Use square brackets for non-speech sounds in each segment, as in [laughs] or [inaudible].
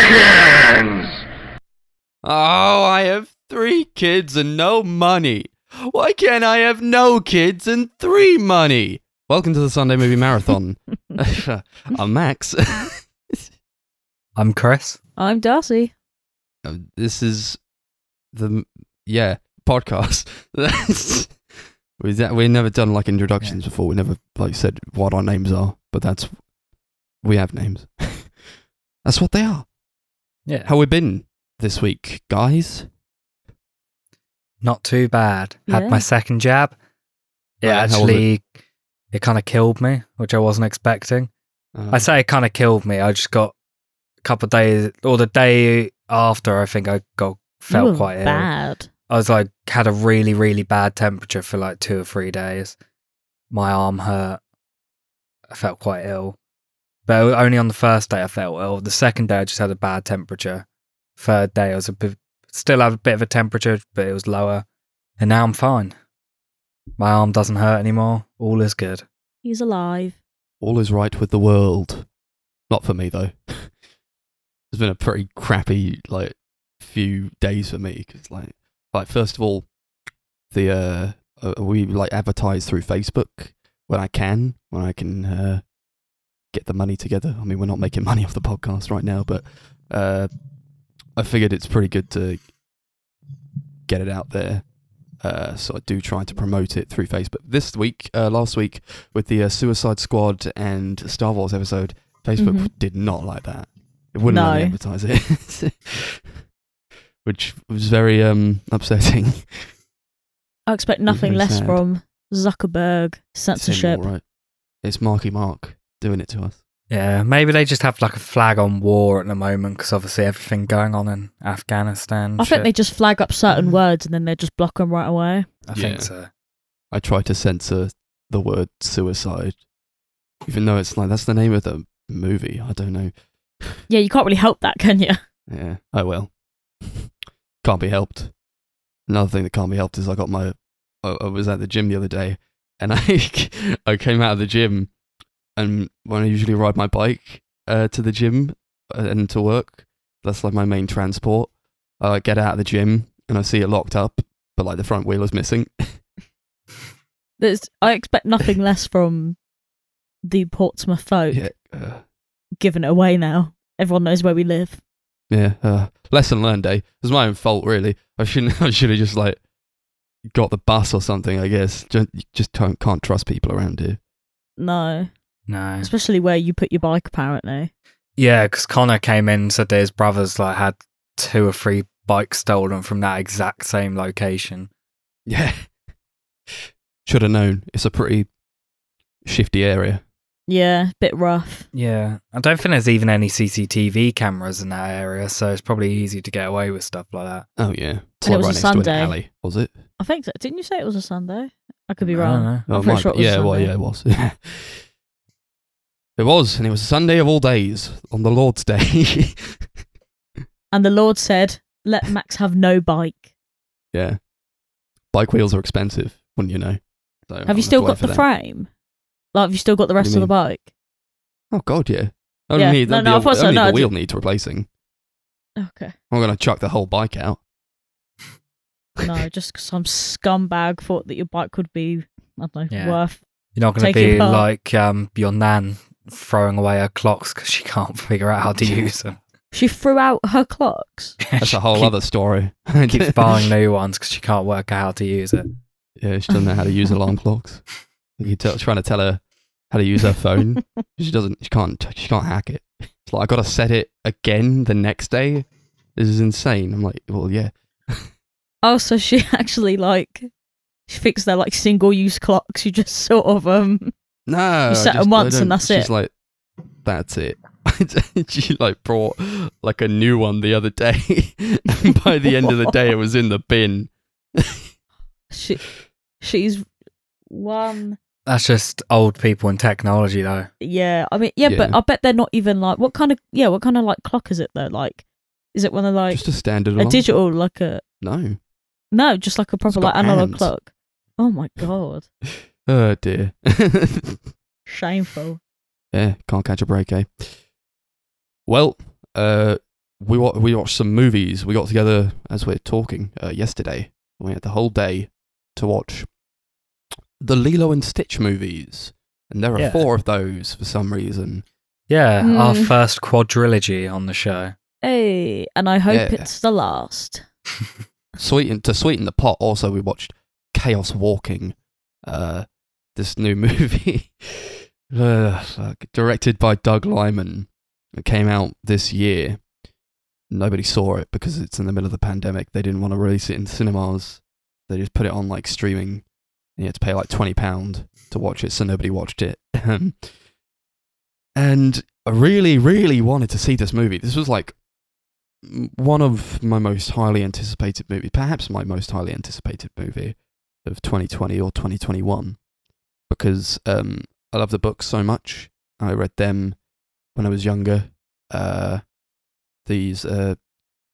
Dragons! Oh, I have three kids and no money. Why can't I have no kids and three money? Welcome to the Sunday Movie Marathon. [laughs] [laughs] I'm Max. I'm Chris. I'm Darcy. Uh, this is the yeah podcast. [laughs] We've we've never done like introductions before. We never like said what our names are, but that's we have names. that's what they are. Yeah. How we been this week, guys? Not too bad. Had Yeah. my second jab. It Right, how was it? actually, it, kind of killed me, which I wasn't expecting. Uh, I say it kind of killed me. I just got a couple of days, or the day after, I think I got felt You were quite ill. bad. I was like, had a really, really bad temperature for like two or three days. My arm hurt. I felt quite ill. But only on the first day I felt ill. The second day I just had a bad temperature. Third day I was a bit, still have a bit of a temperature, but it was lower. And now I'm fine. My arm doesn't hurt anymore. All is good. He's alive. all is right with the world. Not for me though. [laughs] it's been a pretty crappy like few days for me because like like first of all, the uh, uh we like advertise through Facebook when I can when I can uh get the money together. I mean we're not making money [laughs] off the podcast right now, but uh I figured it's pretty good to get it out there. Uh, so I do try to promote it through Facebook. This week, uh, last week, with the uh, Suicide Squad and Star Wars episode, Facebook Mhm. did not like that. It wouldn't let me advertise it, [laughs] which was very um, upsetting. [laughs] I expect nothing less sad. from Zuckerberg It's him, censorship. It's Marky Mark doing it to us. Yeah, maybe they just have like a flag on war at the moment because obviously everything going on in Afghanistan. I think they just flag up certain words and then they just block them right away. I Yeah. think so. I try to censor the word suicide, even though it's like that's the name of the movie. I don't know. [laughs] Yeah, you can't really help that, can you? Yeah. Oh, I will. [laughs] can't be helped. Another thing that can't be helped is I got my. I, I was at the gym the other day, and [laughs] I I came out of the gym, and when I usually ride my bike uh, to the gym uh, and to work, that's like my main transport. I get out of the gym and I see it locked up, but like the front wheel is missing. [laughs] There's, I expect nothing less from the Portsmouth folk yeah. Uh, giving it away now. Everyone knows where we live. Yeah, uh, lesson learned, eh? It was my own fault, really. I shouldn't. [laughs] I should have just like got the bus or something. I guess just you just can't trust people around here. No, No. especially where you put your bike. Apparently, Yeah, because Connor came in and said that his brothers like had two or three bikes stolen from that exact same location. Yeah, should have known. It's a pretty shifty area. yeah, bit rough. Yeah, I don't think there's even any CCTV cameras in that area, so it's probably easy to get away with stuff like that. Oh yeah, it's And it was right a Sunday. an alley. Was it? I think so. Didn't you say it was a Sunday? I could mm, be I wrong. don't know. Oh, I'm it pretty sure it was yeah, well, yeah, it was. [laughs] [laughs] it was, and it was a Sunday of all days on the Lord's Day. [laughs] And the Lord said, "Let Max have no bike." yeah, bike wheels are expensive, wouldn't you know? So I'm Have you still got the them. frame? Like, have you still got the rest of the bike? Oh God, yeah. Only Yeah. need, No, only no, I the- thought so. only No, I the wheel needs replacing. Okay. I'm gonna chuck the whole bike out. No, just because some scumbag thought that your bike would be, I don't know, Yeah. worth. You're not going to be apart. like um, your nan throwing away her clocks because she can't [laughs] figure out how to use them. She threw out her clocks. [laughs] That's a whole Keep- other story. [laughs] Keeps buying new ones because she can't work out how to use it. Yeah, she doesn't know how to use alarm clocks. You're tell, trying to tell her how to use her phone. she doesn't. She can't. She can't hack it. It's like I got to set it again the next day. This is insane. I'm like, well, yeah. Oh, so she actually like she fixed they're like single use clocks. You just sort of um No, You I set 'em just- I once and that's she's it. She's like, that's it. [laughs] she like brought like a new one the other day, [laughs] and by the end of the day, it [laughs] was in the bin. she she's one That's just old people and technology, though. yeah. I mean yeah, but I bet they're not even like what kind of yeah, what kind of like clock is it though? Like is it one of like Just a standard a alarm. digital like a No. no, just like a proper like analog hands. clock. Oh my god. Oh dear. [laughs] Shameful. yeah, can't catch a break, eh? Well, uh, we wa- we watched some movies. We got together as we're talking uh, yesterday. We had the whole day to watch the Lilo and Stitch movies, and there are Yeah. four of those for some reason. Yeah, our Mm. first quadrilogy on the show. Hey, and I hope Yeah. it's the last. [laughs] Sweeten to sweeten the pot. Also, we watched Chaos Walking, uh, this new [laughs] movie, fuck, directed by Doug Liman. It came out this year. Nobody saw it because it's in the middle of the pandemic. They didn't want to release it in cinemas. They just put it on like streaming. You had to pay like twenty pound to watch it, so nobody watched it. [laughs] and I really, really wanted to see this movie. This was like one of my most highly anticipated movies, perhaps my most highly anticipated movie of 2020 or 2021, because um, I love the books so much. I read them when I was younger. Uh, these uh,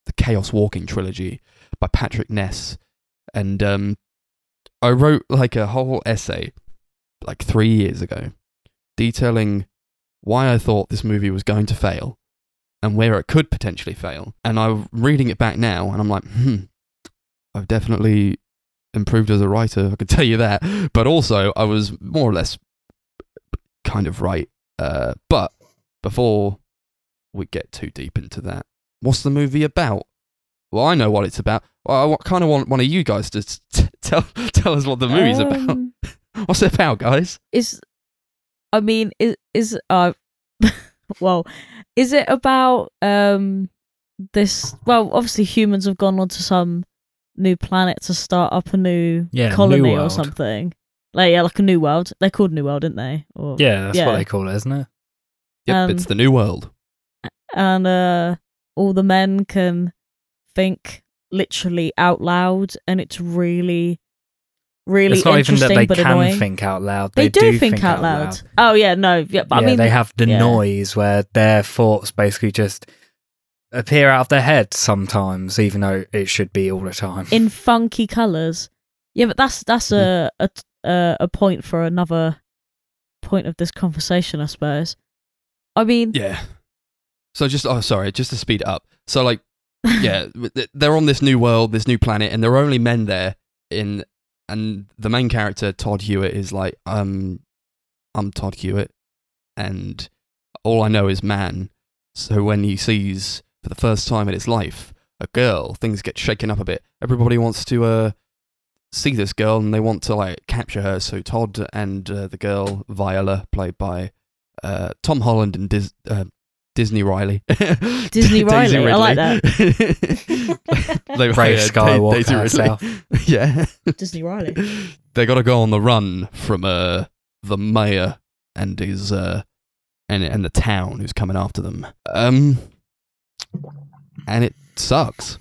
the Chaos Walking trilogy by Patrick Ness, and um, I wrote like a whole essay like three years ago, detailing why I thought this movie was going to fail and where it could potentially fail. And I'm reading it back now, and I'm like, hmm, I've definitely improved as a writer. I can [laughs] tell you that. But also, I was more or less kind of right. Uh, but before we get too deep into that, what's the movie about? Well, I know what it's about. Well, I kind of want one of you guys to t- [laughs] tell tell us what the movie's about. Um, [laughs] What's it about, guys? Is, I mean, is is uh, well, is it about um this? Well, obviously humans have gone on to some new planet to start up a new Yeah, New colony or something. Like yeah, like a new world. They're called New World, didn't they? Or, Yeah, that's what they call it, isn't it? Yep, Um, it's the new world. and uh, all the men can think literally out loud, and it's really, really it's not even interesting that they can annoying. think out loud. they, They, do, think, out loud. Oh yeah, no, yeah, but yeah, I mean, they have the yeah. noise where their thoughts basically just appear out of their head sometimes, even though it should be all the time. in funky colors. Yeah, but that's that's a a a, a point for another point of this conversation, I suppose. I mean, Yeah. So just oh sorry, just to speed it up. So like yeah, [laughs] they're on this new world, this new planet, and there are only men there. In and the main character Todd Hewitt is like, um, I'm Todd Hewitt, and all I know is man. So when he sees for the first time in his life a girl, things get shaken up a bit. Everybody wants to uh see this girl, and they want to like capture her. So Todd and uh, the girl Viola, played by uh, Tom Holland and Dis- uh, Disney Riley. [laughs] Disney Daisy Riley, I like that. [laughs] they, Brave yeah, Skywalker Daisy Ridley. herself. [laughs] Yeah. Disney Riley. they got to go on the run from uh, the mayor and his uh, and and the town who's coming after them. Um, and it sucks.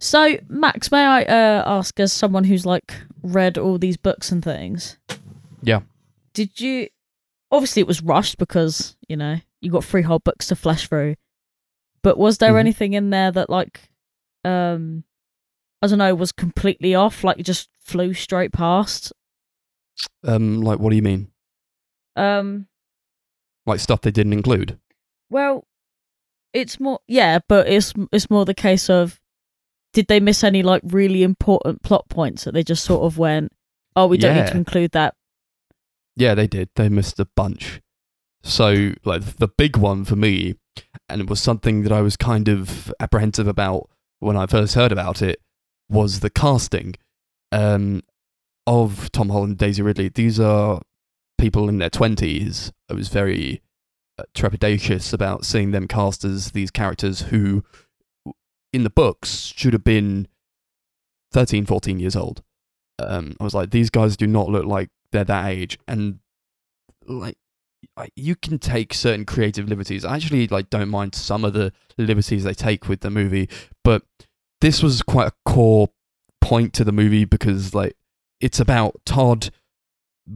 So, Max, may I uh, ask, as someone who's like read all these books and things? Yeah. Did you? Obviously, it was rushed because you know you got three whole books to flesh through. But was there Mhm. anything in there that, like, um, I don't know, was completely off? Like, you just flew straight past? Um, like what do you mean? Um, Like stuff they didn't include? well, it's more yeah, but it's it's more the case of did they miss any like really important plot points that they just sort of went, oh, we don't need to Yeah. include that Yeah, they did. They missed a bunch. So, like, the big one for me, and it was something that I was kind of apprehensive about when I first heard about it, was the casting um, of Tom Holland and Daisy Ridley. These are people in their 20s. I was very trepidatious about seeing them cast as these characters who, in the books, should have been 13, 14 years old. Um, I was like, these guys do not look like they're that age, and like you can take certain creative liberties. I actually like don't mind some of the liberties they take with the movie, but this was quite a core point to the movie because like it's about Todd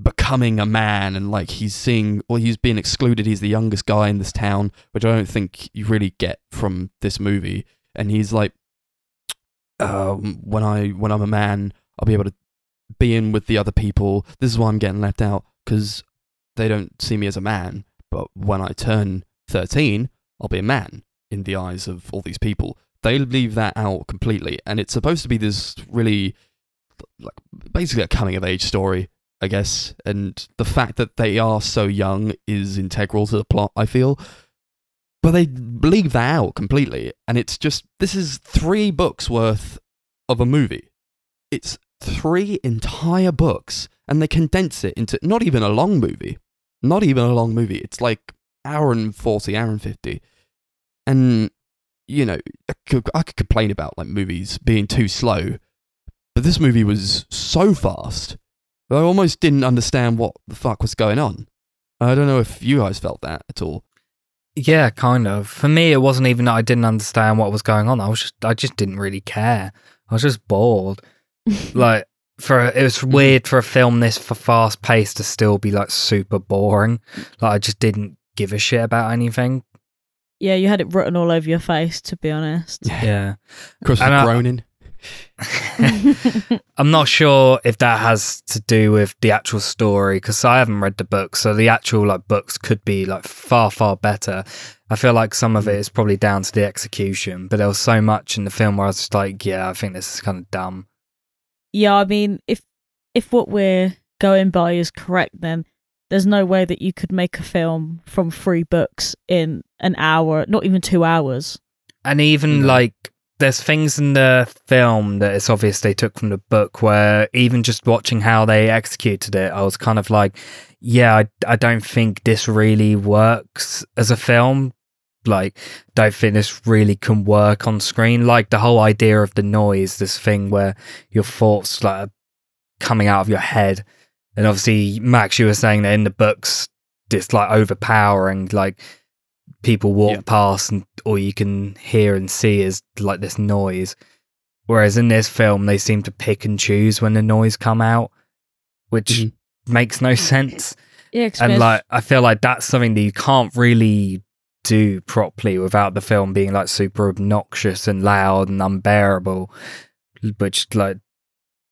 becoming a man and like he's seeing well he's being excluded. He's the youngest guy in this town which i don't think you really get from this movie. And he's like um, when i when i'm a man i'll be able to be in with the other people. This is why i'm getting left out because they don't see me as a man. But when i turn 13 i'll be a man in the eyes of all these people. They leave that out completely, and it's supposed to be this really, like, basically a coming of age story, I guess. And the fact that they are so young is integral to the plot. I feel, but they leave that out completely, and it's just this is three books worth of a movie. It's three entire books, and they condense it into not even a long movie. Not even a long movie. It's like hour and forty, hour and fifty, and you know, I could, I could complain about like movies being too slow, but this movie was so fast that I almost didn't understand what the fuck was going on. I don't know if you guys felt that at all. Yeah, kind of. For me, it wasn't even that I didn't understand what was going on. I was just, I just didn't really care. I was just bored. [laughs] like for it was mm-hmm. weird for a film this for fast paced to still be like super boring. Like I just didn't give a shit about anything. yeah, you had it written all over your face, to be honest. Yeah. Chris was And I- groaning. [laughs] I'm not sure if that has to do with the actual story because I haven't read the book, so the actual like books could be like far far better. I feel like some of it hmm. is probably down to the execution, but there was so much in the film where I was just like, yeah, I think this is kind of dumb. yeah, I mean, if if what we're going by is correct, then there's no way that you could make a film from three books in an hour, not even two hours. And even like, there's things in the film that it's obvious they took from the book where even just watching how they executed it, I was kind of like, yeah, I, I don't think this really works as a film. Like, don't think this really can work on screen. Like the whole idea of the noise, this thing where your thoughts like are coming out of your head. And obviously, Max, you were saying that in the books, it's like overpowering. Like people walk Yeah. past, and all you can hear and see is like this noise. Whereas in this film, they seem to pick and choose when the noise come out, which Mhm. makes no sense. Yeah, 'cause And like, I feel like that's something that you can't really do properly without the film being like super obnoxious and loud and unbearable, which like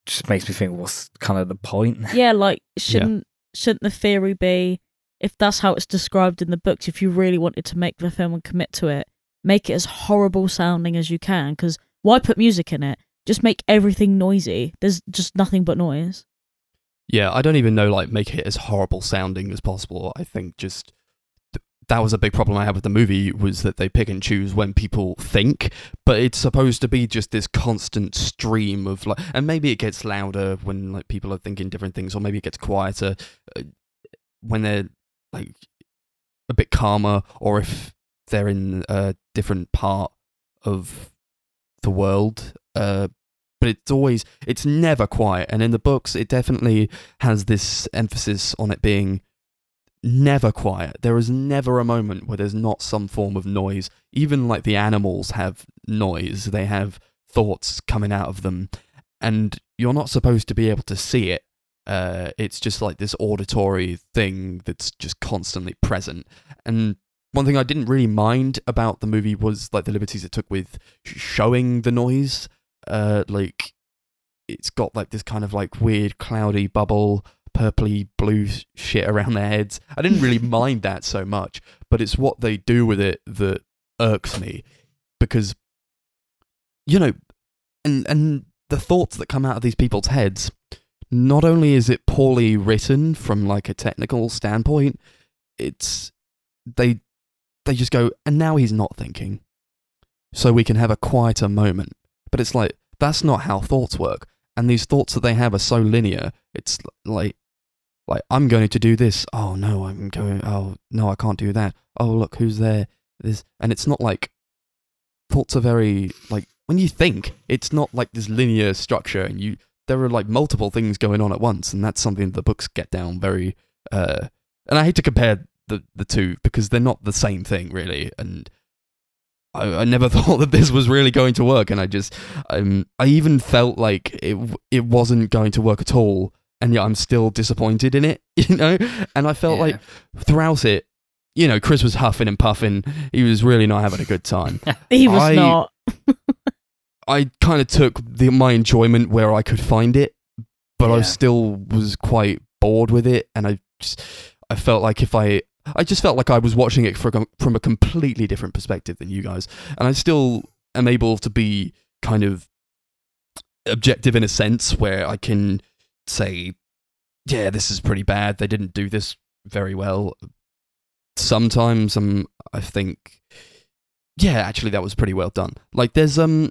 just makes me think, what's kind of the point? yeah, like shouldn't shouldn't the theory be if that's how it's described in the books? If you really wanted to make the film and commit to it, make it as horrible sounding as you can. Because why put music in it? Just make everything noisy. There's just nothing but noise. Yeah, I don't even know like make it as horrible sounding as possible. I think just that was a big problem I had with the movie was that they pick and choose when people think, but it's supposed to be just this constant stream of like, and maybe it gets louder when like people are thinking different things, or maybe it gets quieter uh, when they're like a bit calmer, or if they're in a different part of the world. Uh, but it's always it's never quiet. And in the books it definitely has this emphasis on it being never quiet. There is never a moment where there's not some form of noise. Even like the animals have noise. They have thoughts coming out of them. And you're not supposed to be able to see it uh, it's just like this auditory thing that's just constantly present. And one thing i didn't really mind about the movie was like the liberties it took with showing the noise. Uh like it's got like this kind of like weird cloudy bubble purpley blue shit around their heads. I didn't really [laughs] mind that so much but it's what they do with it that irks me because you know and and the thoughts that come out of these people's heads not only is it poorly written from like a technical standpoint it's they they just go and now he's not thinking so we can have a quieter moment but it's like that's not how thoughts work. And these thoughts that they have are so linear. It's like like I'm going to do this. Oh no, I'm going oh no, I can't do that. Oh look, who's there? This and it's not like thoughts are very like when you think, it's not like this linear structure and you there are like multiple things going on at once and that's something the books get down very uh and I hate to compare the the two because they're not the same thing really and I, I never [laughs] thought that this was really going to work, and I just, um, I even felt like it, it wasn't going to work at all, and yet I'm still disappointed in it, [laughs] you know. And I felt Yeah. like throughout it, you know, Chris was huffing and puffing. He was really not having a good time. [laughs] He was I- not. I kind of took the, my enjoyment where I could find it, but I still was quite bored with it, and I just, I felt like if I I just felt like I was watching it from from a completely different perspective than you guys, and I still am able to be kind of objective in a sense where I can say, yeah, this is pretty bad. They didn't do this very well. Sometimes um, I think, yeah, actually that was pretty well done. Like there's um,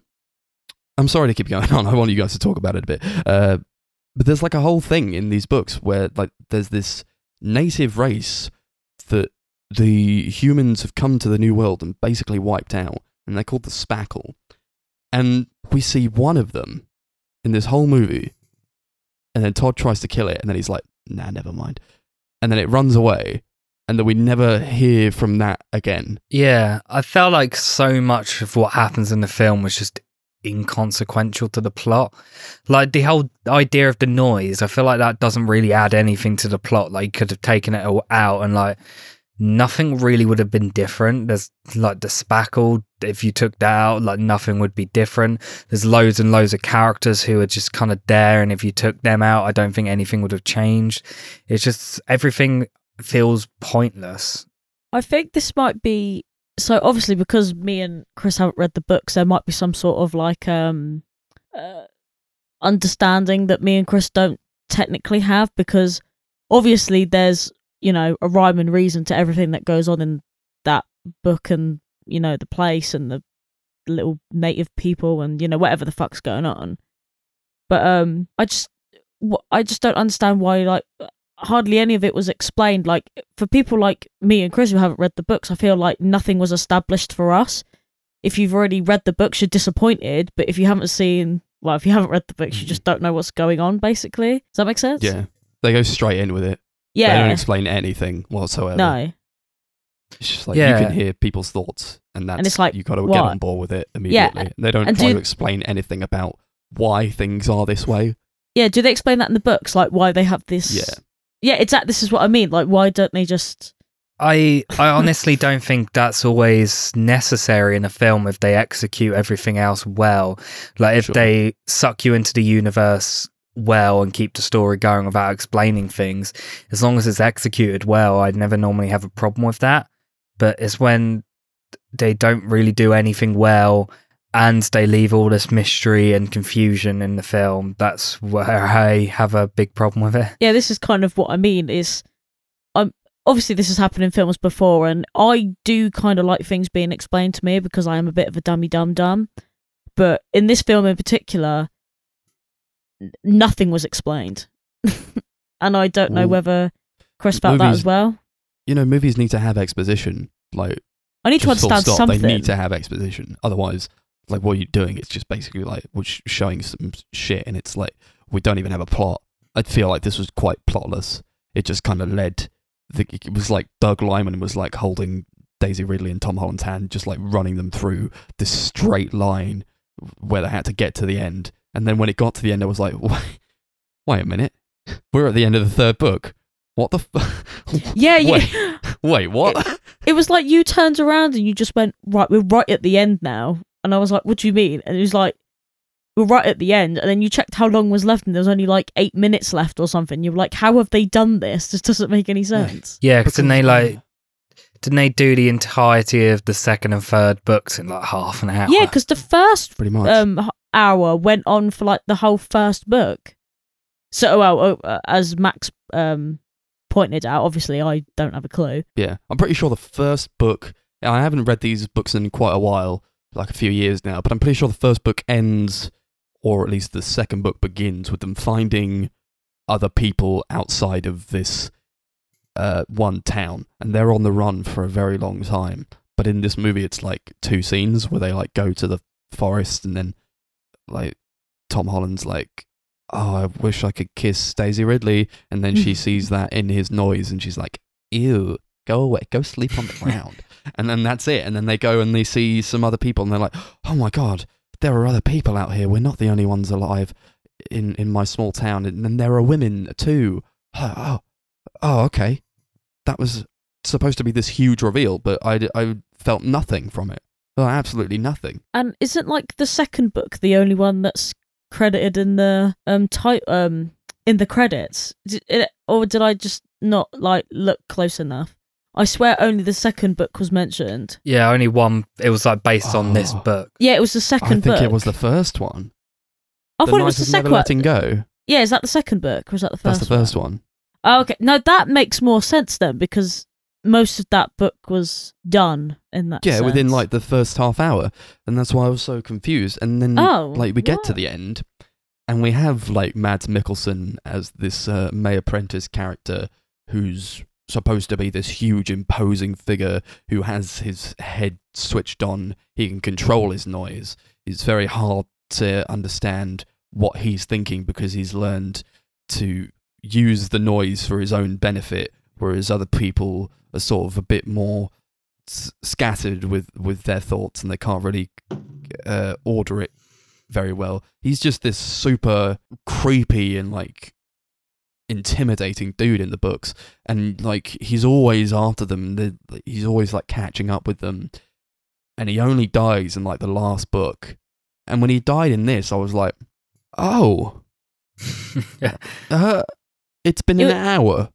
I'm sorry to keep going [laughs] on. I want you guys to talk about it a bit. Uh, but there's like a whole thing in these books where like there's this native race that the humans have come to the new world and basically wiped out, and they're called the Spackle. And we see one of them in this whole movie, and then Todd tries to kill it, and then he's like, "Nah, never mind," and then it runs away, and then we never hear from that again. Yeah, I felt like so much of what happens in the film was just inconsequential to the plot. Like the whole idea of the noise, I feel like that doesn't really add anything to the plot. Like you could have taken it all out and like nothing really would have been different. There's like the spackle, if you took that out, like nothing would be different. There's loads and loads of characters who are just kind of there, and if you took them out, I don't think anything would have changed. It's just everything feels pointless. I think this might be so obviously because me and Chris haven't read the books, there might be some sort of like um uh, understanding that me and Chris don't technically have because obviously there's you know a rhyme and reason to everything that goes on in that book and you know the place and the little native people and you know whatever the fuck's going on. But um, I just I just don't understand why like hardly any of it was explained. Like for people like me and Chris who haven't read the books, I feel like nothing was established for us. If you've already read the books, you're disappointed. But if you haven't seen, well, if you haven't read the books, you mm-hmm. just don't know what's going on. Basically, does that make sense? Yeah, they go straight in with it. They Yeah. don't explain anything whatsoever. no. It's just like Yeah. you can hear people's thoughts, and that's it's like, you got to get on board with it immediately. Yeah. they don't and try do- to explain anything about why things are this way. Yeah. Do they explain that in the books? Like why they have this? Yeah. Yeah. Exactly. This is what I mean. Like why don't they just? I I honestly don't think that's always necessary in a film if they execute everything else well. Like if Sure. they suck you into the universe well and keep the story going without explaining things, as long as it's executed well, I'd never normally have a problem with that. But it's when they don't really do anything well and they leave all this mystery and confusion in the film. That's where I have a big problem with it. Yeah. This is kind of what I mean. Is I'm obviously this has happened in films before, and I do kind of like things being explained to me because I am a bit of a dummy dum dum. But in this film in particular, nothing was explained, [laughs] and I don't know Well, whether Chris felt that as well. You know, movies need to have exposition. Like I need to just full understand stop, something. They need to have exposition. Otherwise, like what you're doing, it's just basically like we're sh- showing some shit, and it's like we don't even have a plot. I feel like this was quite plotless. It just kind of led. The, it was like Doug Liman was like holding Daisy Ridley and Tom Holland's hand, just like running them through this straight line where they had to get to the end. And then when it got to the end, I was like, wait, wait a minute, we're at the end of the third book. What the? F- [laughs] yeah, Wait, yeah. wait, what? It was like you turned around and you just went right. We're right at the end now, and I was like, "What do you mean?" And it was like, "We're right at the end." And then you checked how long was left, and there was only like eight minutes left or something. You were like, "How have they done this? This doesn't make any sense." Yeah, because then they like didn't they do the entirety of the second and third books in like half an hour? Yeah, because the first Pretty much. um hour went on for like the whole first book. So, well, uh, as Max um pointed out, obviously I don't have a clue. Yeah, I'm pretty sure the first book. I haven't read these books in quite a while, like a few years now, but I'm pretty sure the first book ends, or at least the second book begins with them finding other people outside of this uh, one town, and they're on the run for a very long time. But in this movie, it's like two scenes where they like go to the forest, and then like Tom Holland's like, "Oh, I wish I could kiss Daisy Ridley," and then she [laughs] sees that in his noise, and she's like, "Ew." Go away, go sleep on the ground. And then that's it. And then they go and they see some other people and they're like, oh my God, there are other people out here. We're not the only ones alive in, in my small town. And then there are women too. Oh, oh, okay. That was supposed to be this huge reveal, but I, I felt nothing from it. Absolutely nothing. And isn't like the second book the only one that's credited in the um type um in the credits? Did it, or did I just not like look close enough? I swear only the second book was mentioned. Yeah, only one. It was like based on this Oh. book. Yeah, it was the second book. I second think book. it was the first one. I the thought it was the of second Never one. Letting Go. Yeah, is that the second book or was that the first? That's the first one. Oh, okay. No, that makes more sense then because most of that book was done in that. Yeah, within sense. like the first half hour, and that's why I was so confused. And then, Oh, like, we get to what? the end, and we have like Mads Mikkelsen as this uh, Mayor Prentiss character who's supposed to be this huge, imposing figure who has his head switched on. He can control his noise. It's very hard to understand what he's thinking because he's learned to use the noise for his own benefit, whereas other people are sort of a bit more s- scattered with with their thoughts and they can't really uh, order it very well. He's just this super creepy and like intimidating dude in the books, and like he's always after them. He's always like catching up with them, and he only dies in like the last book. And when he died in this, I was like, oh, [laughs] yeah. uh, it's been an It- hour.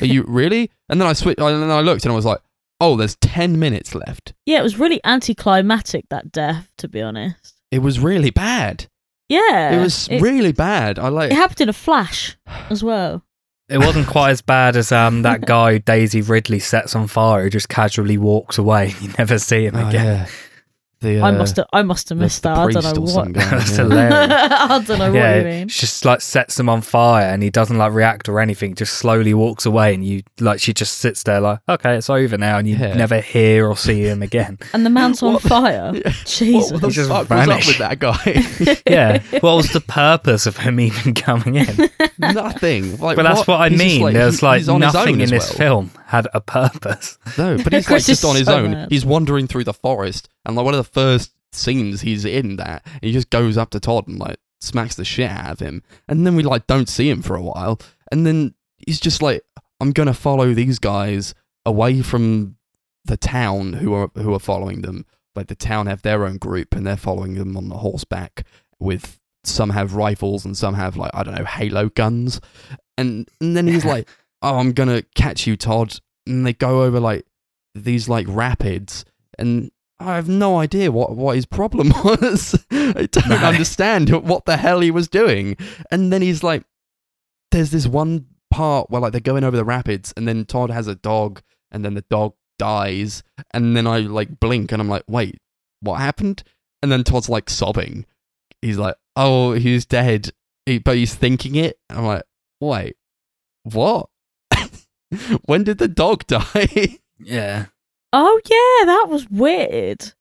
Are you [laughs] really? And then I switched, and then I looked, and I was like, oh, there's ten minutes left. Yeah, it was really anticlimactic that death. To be honest. It was really bad. Yeah, it was It, really bad. I like. it happened in a flash as well. It wasn't quite as bad as um that [laughs] guy Daisy Ridley sets on fire who just casually walks away. You never see him Oh, again. yeah. The, I uh, must have. I must have missed the that. I don't know what. [laughs] That's [laughs] hilarious. I don't know yeah, what you mean. she just like sets him on fire and he doesn't like react or anything, just slowly walks away and you like she just sits there like, Okay, it's over now and you Yeah. never hear or see him again. [laughs] And the man's on What fire. Yeah. Jesus. What the He just fuck was up with that guy? yeah. What was the purpose of him even coming in? Nothing. Like, But that's what, I He's mean. like- There's like he's on his nothing in this well. film had a purpose. No, but he's [laughs] like just on his so own. mad. He's wandering through the forest, and like one of the first scenes he's in that, he just goes up to Todd and like smacks the shit out of him, and then we like don't see him for a while, and then he's just like, "I'm gonna follow these guys away from the town who are who are following them. Like the town have their own group, and they're following them on the horseback with." Some have rifles and some have like I don't know halo guns, and and then he's like, "Oh, I'm gonna catch you, Todd." And they go over like these like rapids, and I have no idea what what his problem [laughs] was. I don't No. understand what the hell he was doing. And then he's like, "There's this one part where like they're going over the rapids, and then Todd has a dog, and then the dog dies, and then I like blink, and I'm like, wait, what happened? And then Todd's like sobbing. He's like, oh, he's dead, he, but he's thinking it. And I'm like, wait, what? [laughs] when did the dog [laughs] die? Yeah. Oh yeah, that was weird.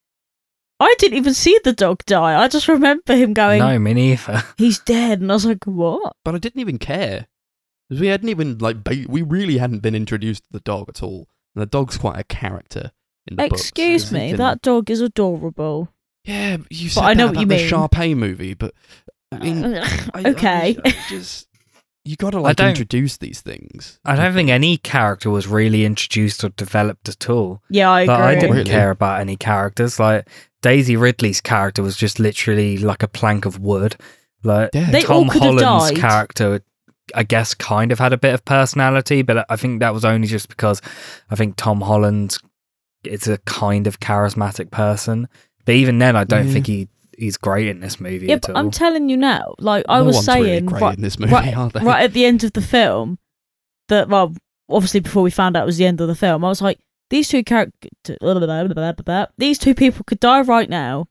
I didn't even see the dog die. I just remember him going, no, me neither. [laughs] "He's dead," and I was like, "What?" but I didn't even care. 'Cause we hadn't even like ba- we really hadn't been introduced to the dog at all. And the dog's quite a character in the. Excuse He's me, in- that dog is adorable. yeah, but you But said I know that what you about the mean. Sharpay movie, but I mean, I- I okay. just- I just you got to like introduce these things. I don't think any character was really introduced or developed at all. yeah, I agree. But I didn't Really? care about any characters. Like Daisy Ridley's character was just literally like a plank of wood. Like Yeah, They all Tom could have Holland's died. character, I guess, kind of had a bit of personality, but I think that was only just because I think Tom Holland is a kind of charismatic person. But even then, I don't Yeah. think he he's great in this movie yeah, at but all. I'm telling you now, like I No was one's really saying great right, in this movie, right, are they? right at the end of the film, that well, obviously before we found out it was the end of the film, I was like, these two characters, these two people could die right now,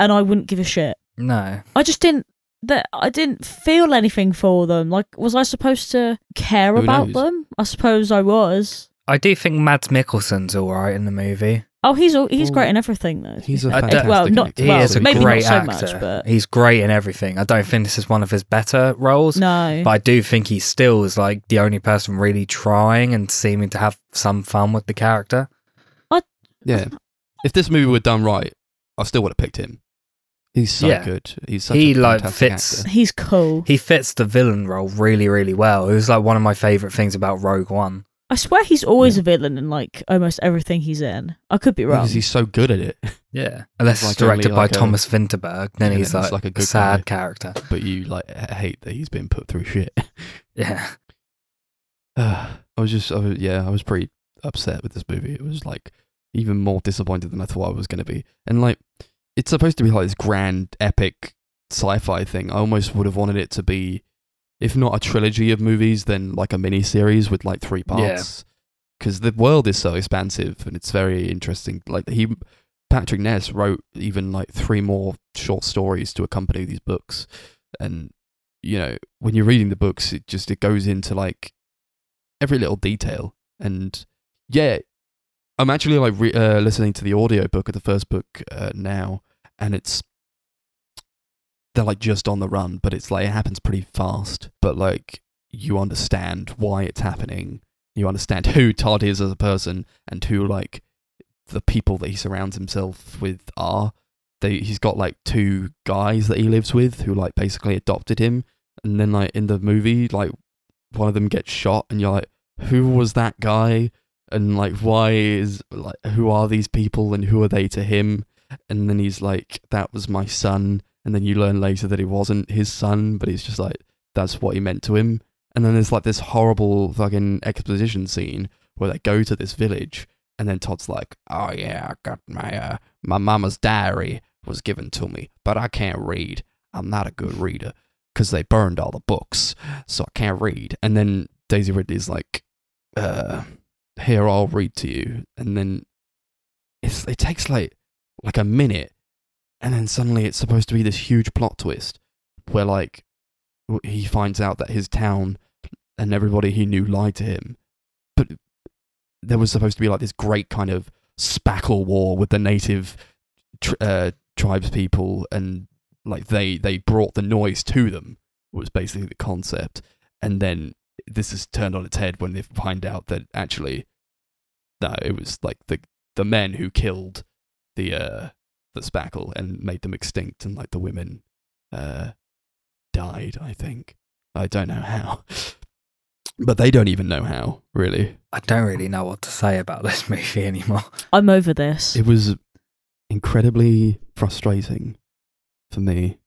and I wouldn't give a shit. no, I just didn't. That I didn't feel anything for them. Like, was I supposed to care Who about knows? them? I suppose I was. I do think Mads Mikkelsen's all right in the movie. Oh, he's all, he's oh. great in everything though. he's a I fair. don't- fantastic well, not actor. He well, is a maybe great not so actor. much, but He's great in everything. I don't think this is one of his better roles. no. But I do think he still is like the only person really trying and seeming to have some fun with the character. Yeah. If this movie were done right, I still would have picked him. He's so Yeah. good. He's such He, a like, fits- actor. He's cool. He fits the villain role really, really well. It was like one of my favorite things about Rogue One. I swear he's always Yeah. a villain in like almost everything he's in. I could be wrong. Because he's so good at it. [laughs] Yeah, unless Like it's directed by like a- Thomas Vinterberg, then Yeah, he's like, like a a good sad guy. character. But you like hate that he's been put through shit. [laughs] Yeah, [sighs] I was just, I was, yeah, I was pretty upset with this movie. It was like even more disappointed than I thought I was going to be. And like, it's supposed to be like this grand, epic sci-fi thing. I almost would have wanted it to be, if not a trilogy of movies, then like a mini series with like three parts. Because the world is so expansive and it's very interesting. Like he, Patrick Ness wrote even like three more short stories to accompany these books, and you know when you're reading the books, it just it goes into like every little detail. And yeah, I'm actually like re- uh, listening to the audio book of the first book uh, now, and it's they're like just on the run, but it's like it happens pretty fast. But like you understand why it's happening, you understand who Todd is as a person, and who like the people that he surrounds himself with are. They he's got like two guys that he lives with who like basically adopted him, and then like in the movie, like one of them gets shot, and you're like, who was that guy? And like, why is like, who are these people, and who are they to him? And then he's like, that was my son. And then you learn later that he wasn't his son, but he's just like, that's what he meant to him. And then there's like this horrible fucking exposition scene where they go to this village, and then Todd's like, "Oh yeah, I got my uh, my mama's diary was given to me, but I can't read. I'm not a good reader because they burned all the books, so I can't read." And then Daisy Ridley's like, uh, "Here, I'll read to you," and then it's it takes like like a minute, and then suddenly it's supposed to be this huge plot twist where like he finds out that his town and everybody he knew lied to him, but there was supposed to be like this great kind of spackle war with the native tr- uh, tribes people, and like they they brought the noise to them was basically the concept, and then this is turned on its head when they find out that actually no, it was like the the men who killed the uh the spackle and made them extinct, and like the women uh died. I think I don't know how. [laughs] But they don't even know how, really. I don't really know what to say about [laughs] this movie anymore. I'm over this. It was incredibly frustrating for me.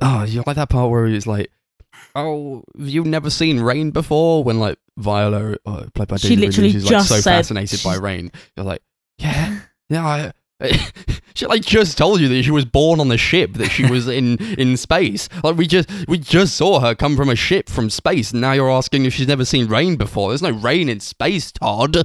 oh, [laughs] you like that part where he's like, "Oh, you've never seen rain before?" When like Viola, uh, played by She Daisy Ridley, literally she's like just so said fascinated by rain. You're like, "Yeah, yeah." I, [laughs] she like just told you that she was born on the ship that she was in in space. Like we just we just saw her come from a ship from space, and now you're asking if she's never seen rain before. There's no rain in space, Todd.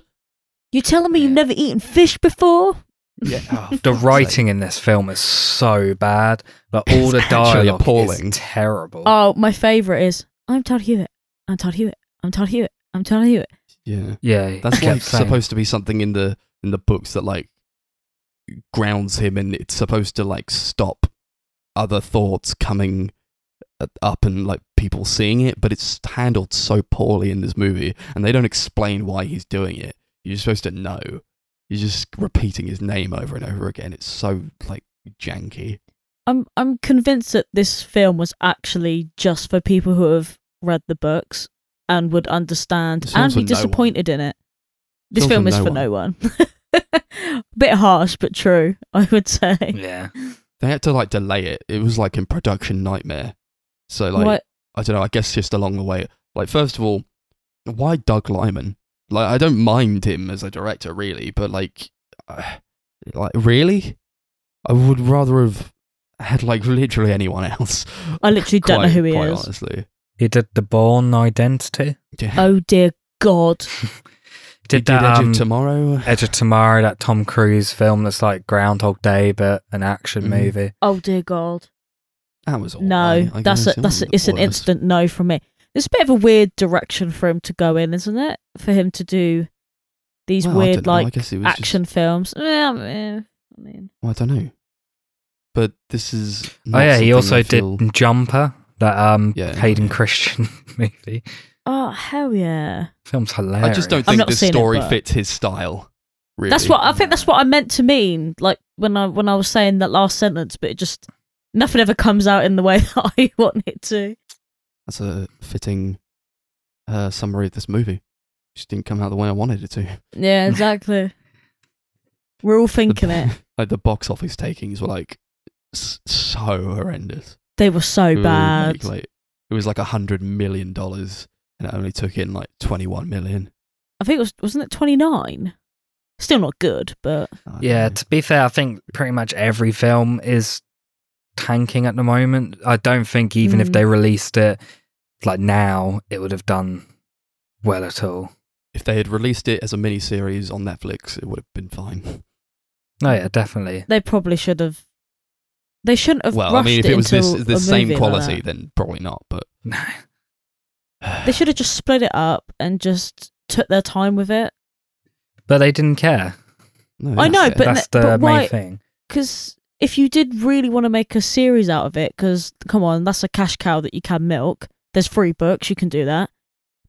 You're telling me you've never eaten fish before? Yeah, [laughs] oh, The for sake. writing in this film is so bad. Like [laughs] all It's the actually dialogue appalling. is terrible. Oh, my favourite is I'm Todd Hewitt. I'm Todd Hewitt. I'm Todd Hewitt. I'm Todd Hewitt. Yeah. yeah, That's like saying- supposed to be something in the in the books that like grounds him, and it's supposed to like stop other thoughts coming up and like people seeing it. But it's handled so poorly in this movie, and they don't explain why he's doing it. You're supposed to know. You're just repeating his name over and over again. It's so like janky. I'm I'm convinced that this film was actually just for people who have read the books and would understand and be for no one. disappointed in it. This Film's film is no for one. no one. [laughs] Bit harsh, but true. [laughs] I would say. yeah, They had to like delay it. It was like in production nightmare. So like What- I don't know. I guess just along the way, like first of all, why Doug Liman? Like I don't mind him as a director, really, but like, uh, like really, I would rather have had like literally anyone else. I literally don't know who he quite is. Honestly, he did the Bourne Identity. yeah. Oh dear God! [laughs] He Did did that Edge um, of Tomorrow. Edge of Tomorrow, that Tom Cruise film that's like Groundhog Day but an action Mhm. movie. Oh dear God! That was all No, right, that's a, that's a, it's an instant no from me. It's a bit of a weird direction for him to go in, isn't it? For him to do these Well, weird don't know, I like guess it was just- action films. I mean, Well, I don't know, but this is. Oh yeah, he also feel- did Jumper, that um Yeah. Hayden Christensen [laughs] movie. Oh hell yeah! Film's hilarious. I just don't think not this seen it, story but- fits his style. Really. That's what I think. That's what I meant to mean. Like when I when I was saying that last sentence, but it just nothing ever comes out in the way [laughs] that I want it to. That's a fitting uh, summary of this movie. Just didn't come out the way I wanted it to. Yeah, [laughs] exactly. We're all thinking it. [laughs] like the box office takings were like so horrendous. They were so It bad. Like, like, it was like a hundred million dollars, and it only took in like twenty-one million. I think it was wasn't it twenty nine? Still not good, but Yeah, know. to be fair, I think pretty much every film is tanking at the moment. I don't think even if Mm. they released it like now, it would have done well at all. if they had released it as a mini series on Netflix, it would have been fine. No, yeah, definitely. they probably should have. They shouldn't have. Well, I mean, if rushed it was this the same movie like quality, then probably not. But No. [laughs] they should have just split it up and just took their time with it. But they didn't care. No, I know, it. but That's the but main why- thing. Because if you did really want to make a series out of it, because come on, that's a cash cow that you can milk. There's free books, you can do that.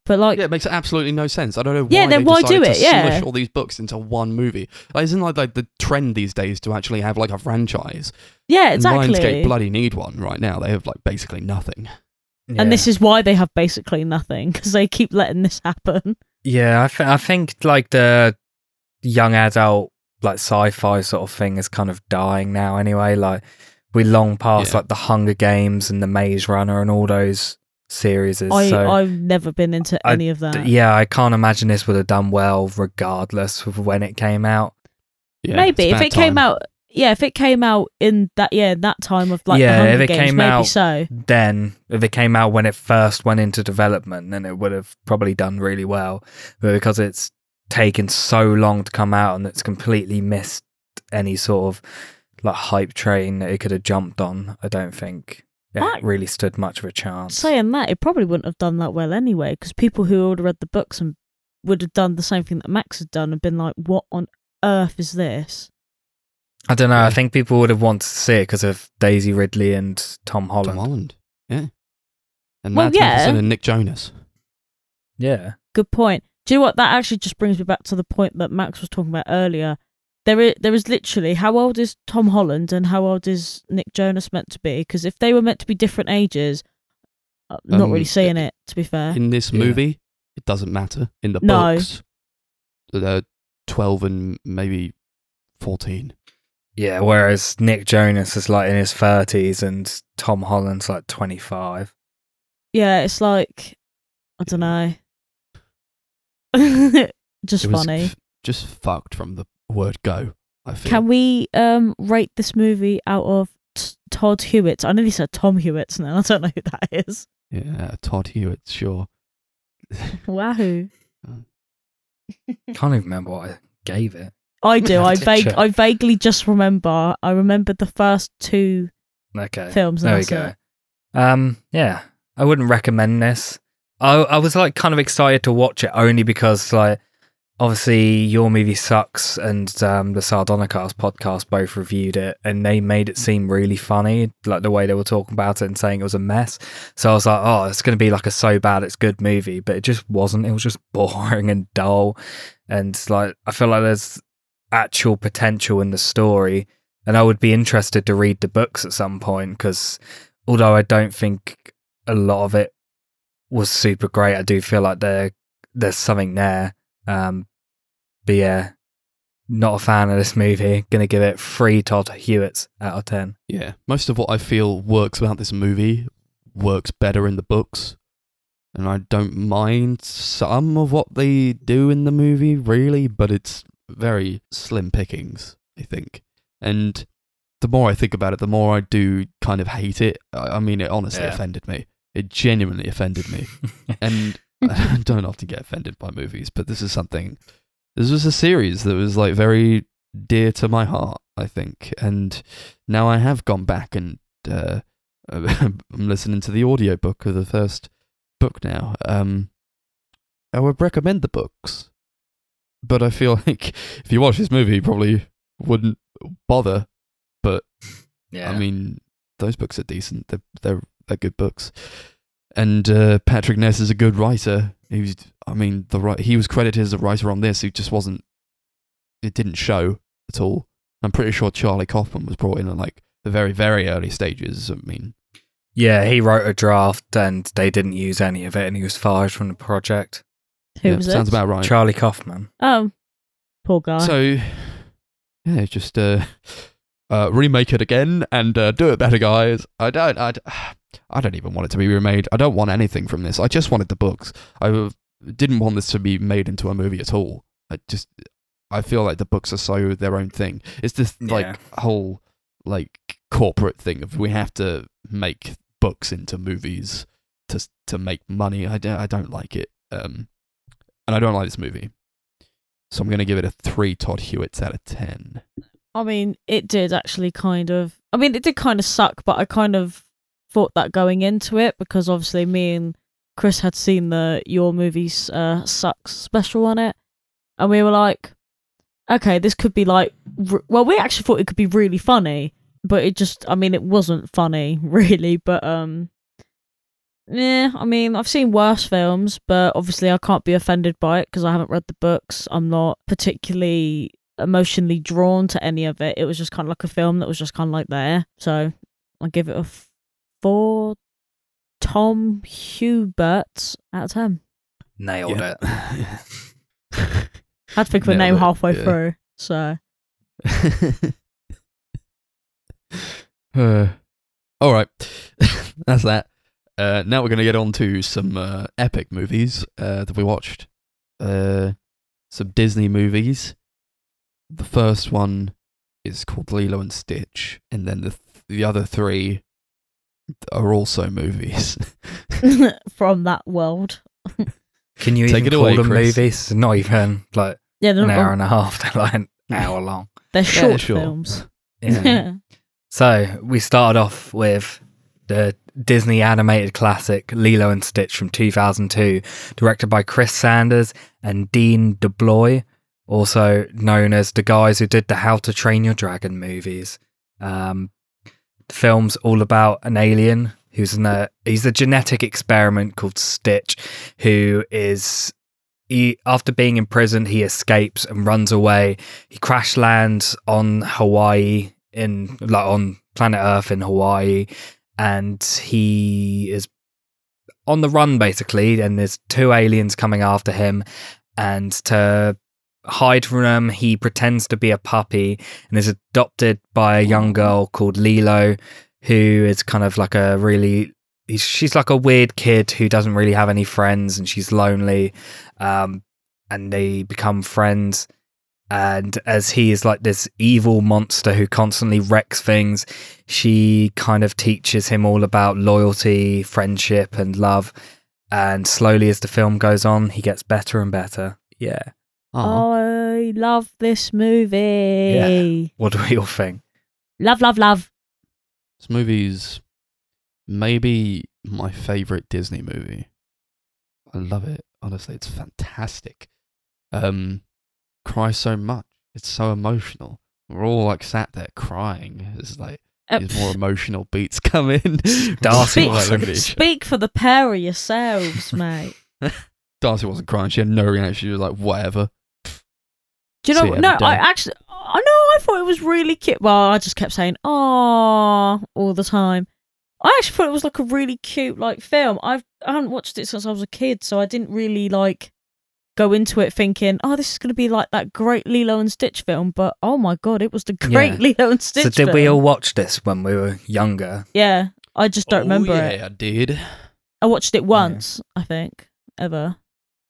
But like, yeah, it makes absolutely no sense. I don't know why. Yeah, then they why do it? To Yeah. smush all these books into one movie. Like, isn't like, like the trend these days to actually have like a franchise? yeah, And Lionsgate exactly. bloody need one right now. They have like basically nothing. And this is why they have basically nothing because they keep letting this happen. Yeah, I, th- I think like the young adult like sci-fi sort of thing is kind of dying now. Anyway, like we long past Yeah. like the Hunger Games and the Maze Runner and all those series. I so I've never been into I- any of that. yeah, I can't imagine this would have done well regardless of when it came out. Yeah, Maybe if bad it came out, yeah, if it came out in that yeah in that time of like Yeah, the Hunger if it Games, came maybe out- so. Then, if it came out when it first went into development, then it would have probably done really well. But because it's taken so long to come out and it's completely missed any sort of like hype train that it could have jumped on, I don't think it I- really stood much of a chance. Saying that, it probably wouldn't have done that well anyway because people who already read the books and would have done the same thing that Max had done and been like, "What on earth is this?" I don't know. I think people would have wanted to see it because of Daisy Ridley and Tom Holland. Tom Holland. Yeah. And Well, Mads yeah. Mikkelsen and Nick Jonas. Yeah. Good point. Do you know what? That actually just brings me back to the point that Max was talking about earlier. There is, there is literally how old is Tom Holland and how old is Nick Jonas meant to be? Because if they were meant to be different ages, I'm not Um, really seeing it. To be fair, In this Yeah. movie, it doesn't matter. In the No. books, they're 12 and maybe 14. Yeah. Whereas Nick Jonas is like in his 30s and Tom Holland's like 25. yeah, it's like I don't know. [laughs] just It funny. f- just fucked from the word go, I feel. Can we um rate this movie out of t- Todd Hewitt? I nearly said Tom Hewitt, and I don't know who that is. yeah, Todd Hewitt, sure. Wahoo! [laughs] Can't even remember what I gave it. I do. [laughs] I vague. I vaguely just remember. I remembered the first two Okay. films. There we go. it. Um, yeah, I wouldn't recommend this. I I was like kind of excited to watch it only because like obviously your movie sucks and um the Sardonicast podcast both reviewed it and they made it seem really funny like the way they were talking about it and saying it was a mess. So I was like, oh, it's going to be like a so bad it's good movie, but it just wasn't. It was just [laughs] boring and dull, and like I feel like there's actual potential in the story and I would be interested to read the books at some point because although I don't think a lot of it was super great, I do feel like there there's something there. Um, but yeah, not a fan of this movie. Gonna give it three Todd Hewitts out of ten. Yeah, most of what I feel works about this movie works better in the books. And I don't mind some of what they do in the movie, really, but it's very slim pickings, I think. And the more I think about it, the more I do kind of hate it. I mean, it honestly Yeah. offended me. It genuinely offended me. [laughs] and [laughs] I don't often get offended by movies, but this is something. This was a series that was like very dear to my heart, I think, and now I have gone back and uh, [laughs] I'm listening to the audiobook of the first book now. Um, I would recommend the books, but I feel [laughs] like if you watch this movie, you probably wouldn't bother. But yeah, I mean, those books are decent. They're they're, they're good books. And uh, Patrick Ness is a good writer. He was, I mean, the he was credited as a writer on this. He just wasn't. It didn't show at all. I'm pretty sure Charlie Kaufman was brought in at like the very very early stages. I mean, yeah, he wrote a draft and they didn't use any of it, and he was fired from the project. Who yeah, was sounds it? about right. Charlie Kaufman. Oh, poor guy. So, yeah, just uh, uh, remake it again and uh, do it better, guys. I don't, I, [sighs] I don't even want it to be remade. I don't want anything from this. I just wanted the books. I didn't want this to be made into a movie at all. I just I feel like the books are so their own thing. It's this Yeah. like whole like corporate thing of we have to make books into movies to to make money. I don't I don't like it. Um, and I don't like this movie. So I'm gonna give it a three Todd Hewitts out of ten. I mean, it did actually kind of. I mean, it did kind of suck, but I kind of thought that going into it because obviously me and Chris had seen the Your Movies uh, Sucks special on it, and we were like, okay, this could be like. Well, we actually thought it could be really funny, but it just. I mean, it wasn't funny [laughs] really, but um. Yeah, I mean, I've seen worse films, but obviously I can't be offended by it because I haven't read the books. I'm not particularly emotionally drawn to any of it. It was just kind of like a film that was just kind of like there. So I give it a four Tom Hubert out of ten. Nailed Yeah. it. [laughs] Had to pick of a name it, halfway yeah. through. So uh, [laughs] [sighs] all right, [laughs] that's that. Uh, now we're gonna get on to some uh, epic movies uh, that we watched. Uh, some Disney movies. The first one is called Lilo and Stitch, and then the th- the other three are also movies. [laughs] [laughs] from that world. [laughs] Can you Take even it call away, them Chris. movies? Not even like Yeah, they're, an not hour long. and a half. They're like an hour long. they're Yeah, short films. Yeah. so we started off with the Disney animated classic Lilo and Stitch from 2002, directed by Chris Sanders and Dean DeBlois, also known as the guys who did the How to Train Your Dragon movies. Um, the film's all about an alien who's in a he's a genetic experiment called Stitch, who is he after being in prison he escapes and runs away. He crash lands on Hawaii in like on planet Earth in Hawaii, and he is on the run basically. And there's two aliens coming after him, and to hide from them, he pretends to be a puppy and is adopted by a young girl called Lilo, who is kind of like a really. She's like a weird kid who doesn't really have any friends and she's lonely. Um, and they become friends. And as he is like this evil monster who constantly wrecks things, she kind of teaches him all about loyalty, friendship, and love. And slowly, as the film goes on, he gets better and better. Yeah. Aw. I love this movie. Yeah. [laughs] What do we all think? Love, love, love. This movie's maybe my favorite Disney movie. I love it. Honestly, it's fantastic. Um, cry so much. It's so emotional. We're all like sat there crying. It's like Uh, these more emotional beats [laughs] come in. Darcy speak. Like, [laughs] speak for the pair of yourselves, [laughs] mate. Darcy wasn't crying. She had no reaction. She was like, whatever. Do you know? No, I actually, I know. I thought it was really cute. Well, I just kept saying "ah" all the time. I actually thought it was like a really cute like film. I've I haven't watched it since I was a kid, so I didn't really like go into it thinking, "Oh, this is going to be like that great Lilo and Stitch film." But oh my god, it was the great Yeah. [laughs] Lilo and Stitch. So, did film. we all watch this when we were younger? Yeah, I just don't Oh, remember yeah, it. I did. I watched it once, I think, ever.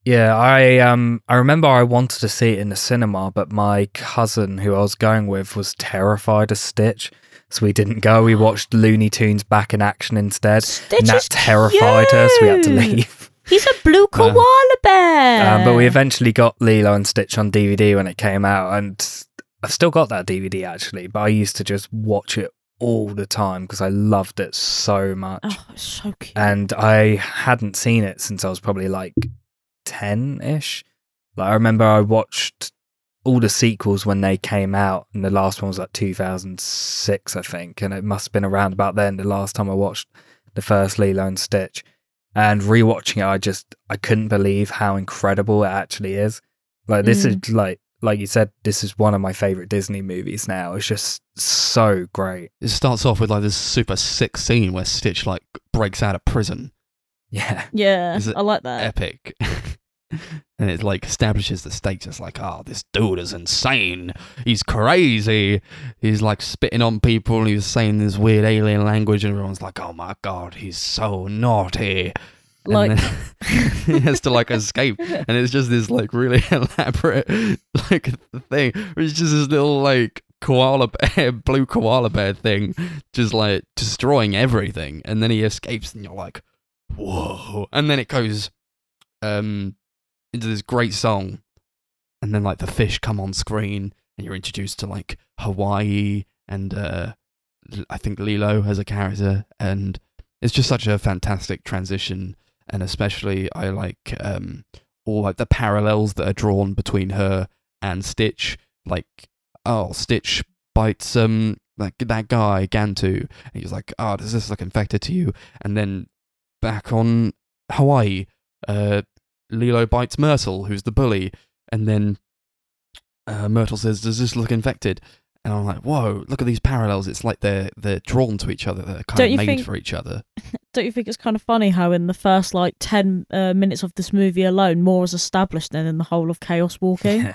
Yeah, I um I remember I wanted to see it in the cinema, but my cousin who I was going with was terrified of Stitch, so we didn't go. We [gasps] watched Looney Tunes back in action instead, Stitch and that is terrified us. We had to leave. He's a blue koala bear. Um, but we eventually got Lilo and Stitch on DVD when it came out, and I've still got that DVD actually. But I used to just watch it all the time because I loved it so much. Oh, it's so cute. and I hadn't seen it since I was probably like 10 ish. Like, I remember I watched all the sequels when they came out, and the last one was like 2006, I think. And it must have been around about then, the last time I watched the first Lilo and Stitch. And rewatching it, I just, I couldn't believe how incredible it actually is. Like, this is mm. like, like you said, this is one of my favorite Disney movies now. It's just so great. It starts off with like this super sick scene where Stitch like breaks out of prison. Yeah. yeah, I like that. Epic. [laughs] and it like establishes the stakes. It's like, oh, this dude is insane. He's crazy. He's like spitting on people and he's saying this weird alien language, and everyone's like, oh my god, he's so naughty. Like- [laughs] he has to like escape, and it's just this like really [laughs] elaborate like thing. It's just this little like koala [laughs] bear, blue koala bear thing, just like destroying everything, and then he escapes, and you're like, whoa! And then it goes um into this great song, and then like the fish come on screen, and you're introduced to like Hawaii and uh I think Lilo as a character, and it's just such a fantastic transition. And especially, I like um, all like the parallels that are drawn between her and Stitch. Like, oh, Stitch bites um like that guy Gantu, and he's like, oh, does this look infected to you? And then back on Hawaii, uh, Lilo bites Myrtle, who's the bully, and then uh, Myrtle says, "Does this look infected?" And I'm like, "Whoa! Look at these parallels. It's like they're they're drawn to each other. They're kind Don't of made think- for each other." [laughs] Don't you think it's kind of funny how in the first like ten uh, minutes of this movie alone, more is established than in the whole of Chaos Walking?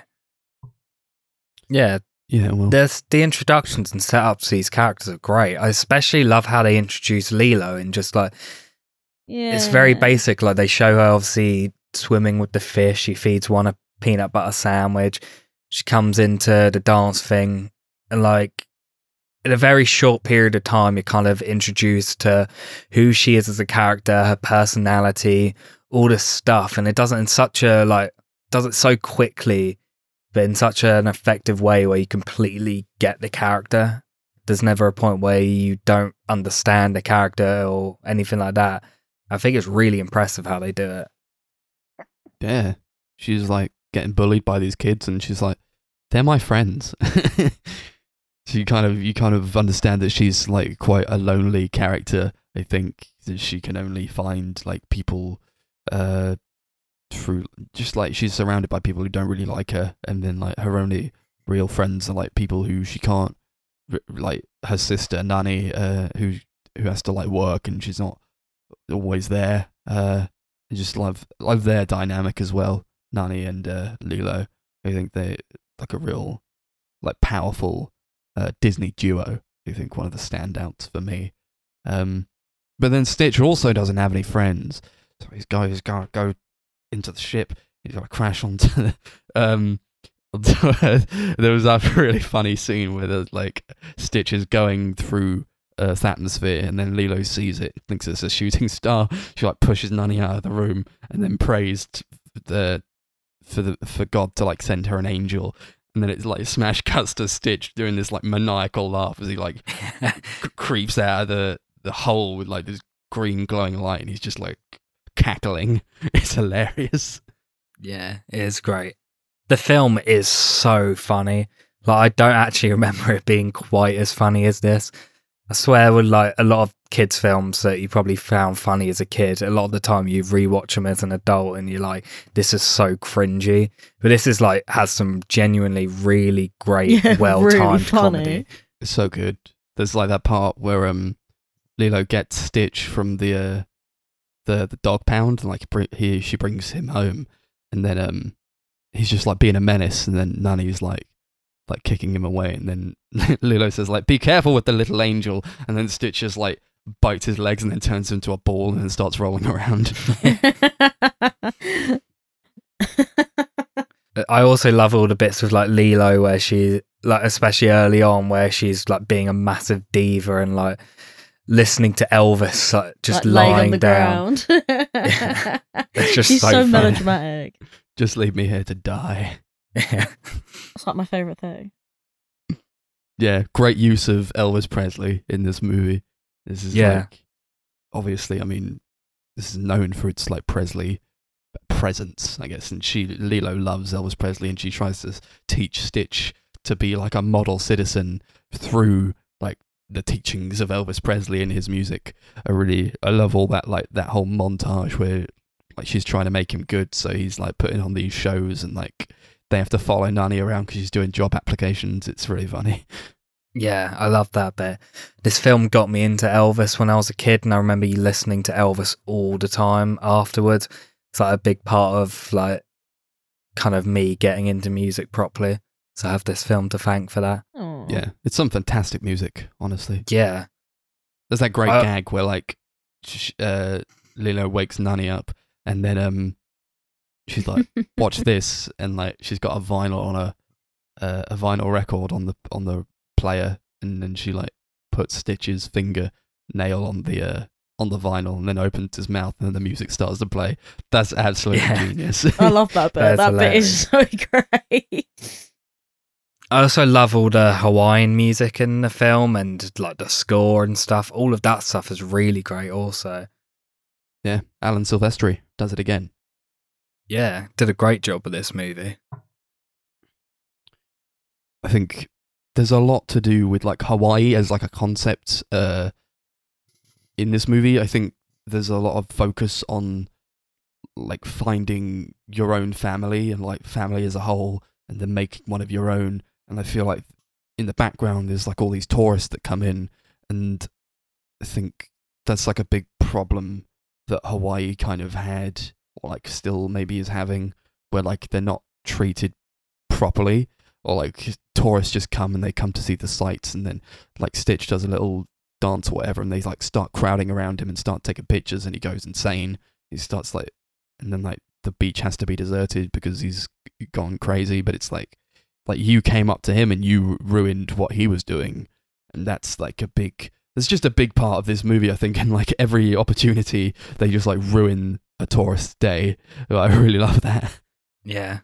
yeah, Yeah, well, there's the introductions and setups to these characters are great. I especially love how they introduce Lilo and just like yeah, it's very basic. Like they show her obviously swimming with the fish. She feeds one a peanut butter sandwich. She comes into the dance thing, and like in a very short period of time, you're kind of introduced to who she is as a character, her personality, all this stuff, and it does it in such a like does it so quickly, but in such an effective way where you completely get the character. There's never a point where you don't understand the character or anything like that. I think it's really impressive how they do it. Yeah. She's like getting bullied by these kids, and she's like, "They're my friends." [laughs] so you kind of you kind of understand that she's like quite a lonely character. I think that she can only find like people uh through just like she's surrounded by people who don't really like her, and then like her only real friends are like people who she can't like her sister Nani, uh, who who has to like work, and she's not always there. Uh, I just love love their dynamic as well, Nani and uh, Lilo. I think they like a real like powerful uh, Disney duo. I think one of the standouts for me. Um, but then Stitch also doesn't have any friends, so he's got he's got to go into the ship. He's got to crash onto the. Um, [laughs] there was that [laughs] really funny scene where there's like Stitch is going through Uh, Earth's atmosphere, and then Lilo sees it, thinks it's a shooting [laughs] star. She like pushes Nani out of the room, and then prays the for the for God to like send her an angel. And then it's like [laughs] smash cuts to Stitch doing this like maniacal laugh as he like [laughs] c- creeps out of the the hole with like this green glowing light, and he's just like cackling. It's hilarious. yeah, it is great. The film is so funny. Like I don't actually remember it being quite as funny as this. I swear, with like a lot of kids' films that you probably found funny as a kid, a lot of the time you rewatch them as an adult and you're like, "This is so cringy." But this is like has some genuinely really great, Yeah, [laughs] well timed funny. comedy. It's so good. There's like that part where um Lilo gets Stitch from the uh, the the dog pound, and like he she brings him home, and then um he's just like being a menace, and then Nani's like like kicking him away, and then [laughs] Lilo says like be careful with the little angel, and then Stitch just like bites his legs and then turns him into a ball and then starts rolling around. [laughs] I also love all the bits with like Lilo where she like especially early on where she's like being a massive diva and like listening to Elvis like just like, lying on the down. ground. [laughs] It's just She's so so, melodramatic. just leave me here to die. Yeah. It's like my favorite thing. yeah, great use of Elvis Presley in this movie. This is Yeah. like obviously, I mean, this is known for its like Presley presence, I guess. And she Lilo loves Elvis Presley, and she tries to teach Stitch to be like a model citizen through like the teachings of Elvis Presley and his music. I really, I love all that like that whole montage where like she's trying to make him good, so he's like putting on these shows and like they have to follow Nani around because she's doing job applications. It's really funny. Yeah, I love that bit. This film got me into Elvis when I was a kid, and I remember you listening to Elvis all the time afterwards. It's like a big part of like kind of me getting into music properly. So I have this film to thank for that. Aw. Yeah, it's some fantastic music, honestly. Yeah. There's that great Uh, gag where like sh- uh, Lilo wakes Nani up, and then um, she's like, "Watch this," and like she's got a vinyl on a uh, a vinyl record on the on the player, and then she like puts Stitch's finger nail on the uh, on the vinyl, and then opens his mouth, and then the music starts to play. That's absolutely Yeah. genius. [laughs] I love that bit. That's that bit is so [laughs] great. I also love all the Hawaiian music in the film and like the score and stuff. All of that stuff is really great. Also, yeah, Alan Silvestri does it again. Yeah, did a great job with this movie. I think there's a lot to do with like Hawaii as like a concept uh in this movie. I think there's a lot of focus on like finding your own family and like family as a whole and then making one of your own and I feel like in the background there's like all these tourists that come in and I think that's like a big problem that Hawaii kind of had or like still maybe is having where like they're not treated properly or like tourists just come and they come to see the sights and then like Stitch does a little dance or whatever and they like start crowding around him and start taking pictures and he goes insane. He starts like and then like the beach has to be deserted because he's gone crazy but it's like like you came up to him and you ruined what he was doing and that's like a big there's just a big part of this movie I think and like every opportunity they just like ruin a tourist day. [laughs] I really love that. Yeah.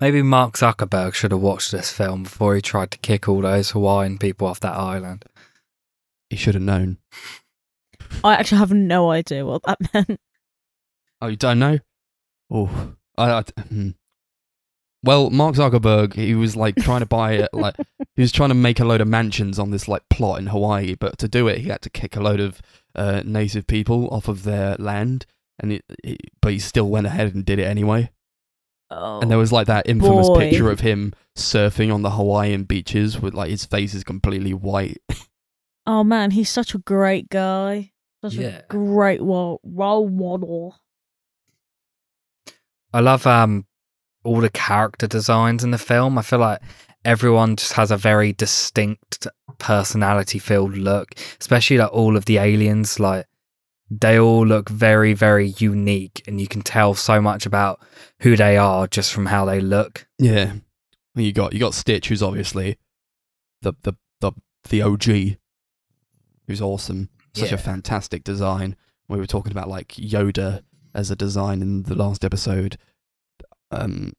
Maybe Mark Zuckerberg should have watched this film before he tried to kick all those Hawaiian people off that island. He should have known. I actually have no idea what that [laughs] meant. Oh, you don't know? Oh, I, I hmm. well, Mark Zuckerberg, he was like trying to buy it, like he was trying to make a load of mansions on this like plot in Hawaii, but to do it, he had to kick a load of uh, native people off of their land, and it, it, but he still went ahead and did it anyway. Oh, And there was like that infamous boy. picture of him surfing on the Hawaiian beaches with like his face is completely white. [laughs] oh man, he's such a great guy. Such Yeah. a great role, role model. I love um all the character designs in the film. I feel like everyone just has a very distinct personality filled look, especially like all of the aliens like they all look very very unique and you can tell so much about who they are just from how they look. Yeah. You got you got Stitch, who's obviously the the the the OG, who's awesome. Such Yeah. a fantastic design. We were talking about like Yoda as a design in the last episode. Um,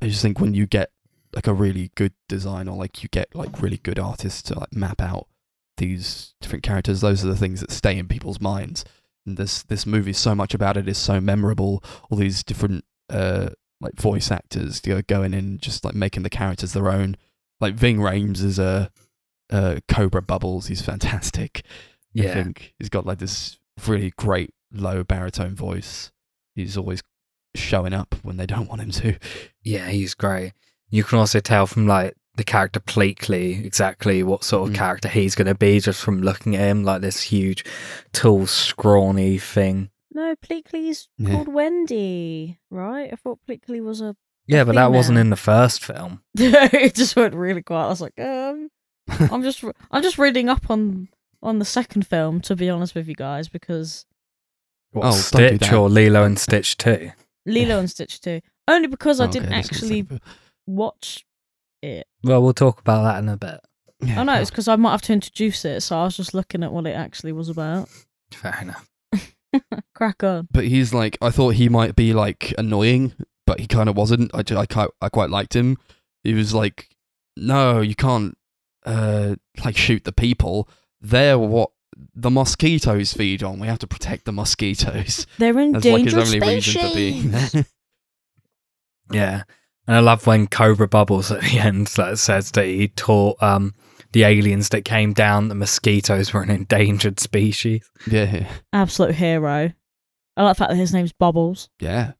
I just think when you get like a really good design, or like you get like really good artists to like map out these different characters, those are the things that stay in people's minds. This this movie, so much about it is so memorable. All these different uh like voice actors you know, going in just like making the characters their own. Like Ving Rhames is a uh, Cobra Bubbles. He's fantastic. I Yeah. think he's got like this really great low baritone voice. He's always showing up when they don't want him to. Yeah, he's great. You can also tell from like the character Pleakley exactly what sort of Mm. character he's going to be just from looking at him, like this huge, tall, scrawny thing. No, Pleakley's Yeah. called Wendy, right? I thought Pleakley was a. Yeah, but that wasn't in the first film. [laughs] it just went really quiet. I was like, um, [laughs] I'm just, I'm just reading up on on the second film to be honest with you guys because What, Oh, don't do Stitch or Lilo and Stitch two. Lilo and Stitch two, Only because I Oh, okay, didn't that's gonna actually watch it. Well, we'll talk about that in a bit. good. Yeah, Oh no, it's because I might have to introduce it, so I was just looking at what it actually was about. Fair enough. [laughs] Crack on. but he's like I thought he might be like annoying, but he kind of wasn't. I, ju- I quite I quite liked him. He was like, no, you can't uh like shoot the people. They're what the mosquitoes feed on. We have to protect the mosquitoes. They're [laughs] That's like his endangered only reason for being species. there. [laughs] Yeah. And I love when Cobra Bubbles at the [laughs] end like, says that he taught um, the aliens that came down that mosquitoes were an endangered species. yeah, Absolute hero. I like the fact that his name's Bubbles. yeah.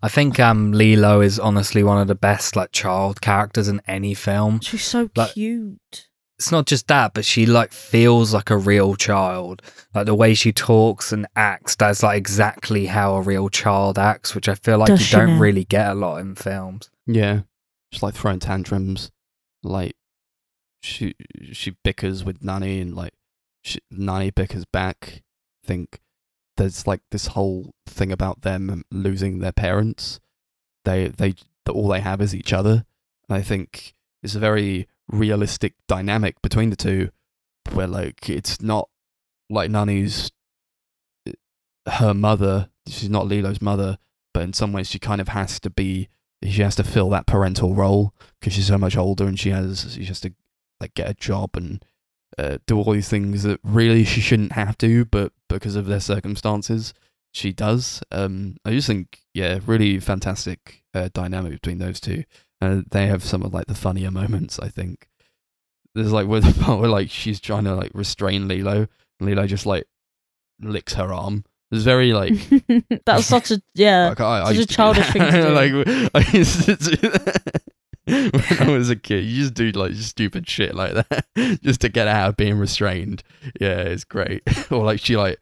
I think um, Lilo is honestly one of the best like child characters in any film. She's so Like- cute. It's not just that, but she like feels like a real child. Like the way she talks and acts, that's like exactly how a real child acts, which I feel like Does you don't now? really get a lot in films. Yeah, she's like throwing tantrums, like she she bickers with Nani and like she, Nani bickers back. I think there's like this whole thing about them losing their parents. They they all they have is each other. And I think it's a very realistic dynamic between the two, where like it's not like Nani's her mother. She's not Lilo's mother, but in some ways she kind of has to be. She has to fill that parental role because she's so much older and she has she has to like get a job and uh, do all these things that really she shouldn't have to, but because of their circumstances, she does. Um, I just think, yeah, really fantastic uh, dynamic between those two. And they have some of like the funnier moments. I think there's like where the [laughs] part where like she's trying to like restrain Lilo, and Lilo just like licks her arm. It's very like [laughs] That's such a yeah. like, I, I such a to do childish thing to [laughs] do. like I used to do that when I was a kid. You just do like stupid shit like that just to get out of being restrained. Yeah, it's great. or like she like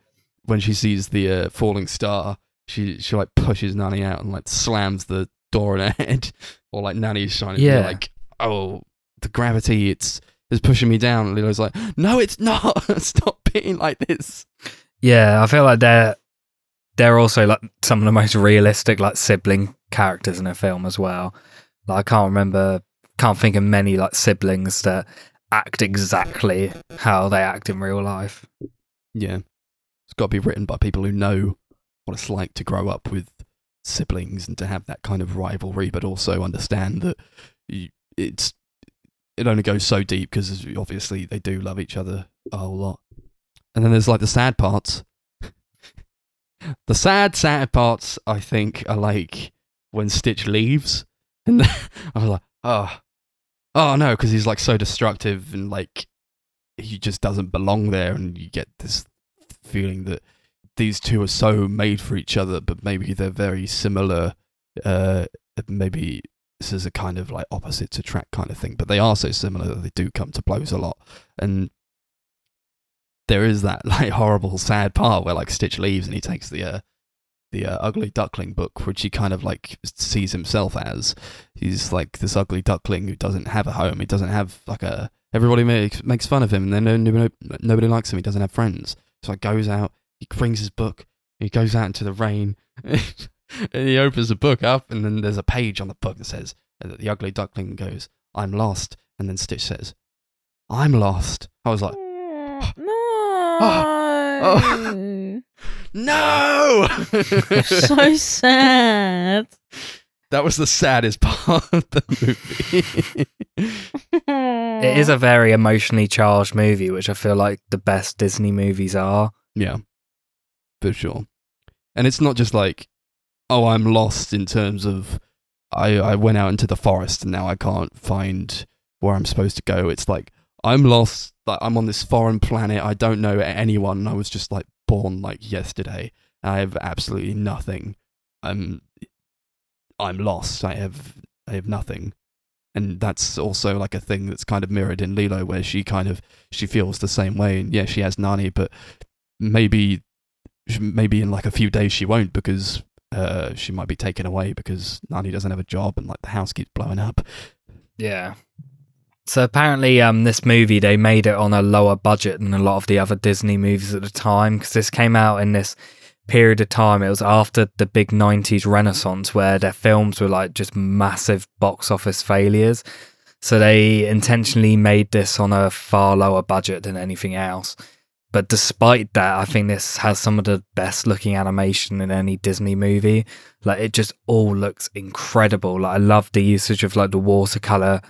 when she sees the uh, falling star, she she like pushes Nani out and like slams the door in her head. Or like Nani's shining. Yeah. like, oh, the gravity, it's is pushing me down. And Lilo's like, no, it's not. [laughs] Stop being like this. Yeah, I feel like they're they're also like some of the most realistic like sibling characters in a film as well. Like I can't remember, can't think of many like siblings that act exactly how they act in real life. Yeah. It's got to be written by people who know what it's like to grow up with siblings and to have that kind of rivalry, but also understand that you, it's it only goes so deep because obviously they do love each other a whole lot. And then there's like the sad parts. [laughs] the sad, sad parts, I think, are like when Stitch leaves, and [laughs] I was like, oh, oh no, because he's like so destructive and like he just doesn't belong there, and you get this feeling that these two are so made for each other, but maybe they're very similar. Uh, maybe this is a kind of like opposites attract kind of thing, but they are so similar that they do come to blows a lot. And there is that [laughs] like horrible, sad part where like Stitch leaves and he takes the uh, the uh, ugly duckling book, which he kind of like sees himself as. He's like this ugly duckling who doesn't have a home. He doesn't have like a. Everybody makes makes fun of him, and then no, no, nobody likes him. He doesn't have friends, so he goes out. He brings his book. He goes out into the rain, [laughs] and he opens the book up, and then there's a page on the book that says uh, the ugly duckling goes, "I'm lost," and then Stitch says, "I'm lost." I was like, no. [gasps] "No!" so sad. [laughs] that was the saddest [laughs] part of the movie. It is a very emotionally charged movie, which I feel like the best Disney movies are. Yeah, for sure. And it's not just like, oh, I'm lost in terms of I, I went out into the forest and now I can't find where I'm supposed to go. It's like I'm lost. Like I'm on this foreign planet. I don't know anyone. I was just like born like yesterday. I have absolutely nothing. I'm I'm lost. I have I have nothing. And that's also like a thing that's kind of mirrored in Lilo, where she kind of she feels the same way. And yeah, she has Nani, but maybe maybe in like a few days she won't because uh, she might be taken away because Nani doesn't have a job and like the house keeps blowing up. Yeah. So apparently, um, this movie they made it on a lower budget than a lot of the other Disney movies at the time because this came out in this period of time. It was after the big '90s renaissance where their films were like just massive box office failures. So they intentionally made this on a far lower budget than anything else. But despite that, I think this has some of the best looking animation in any Disney movie. Like it just all looks incredible. Like I love the usage of like the watercolor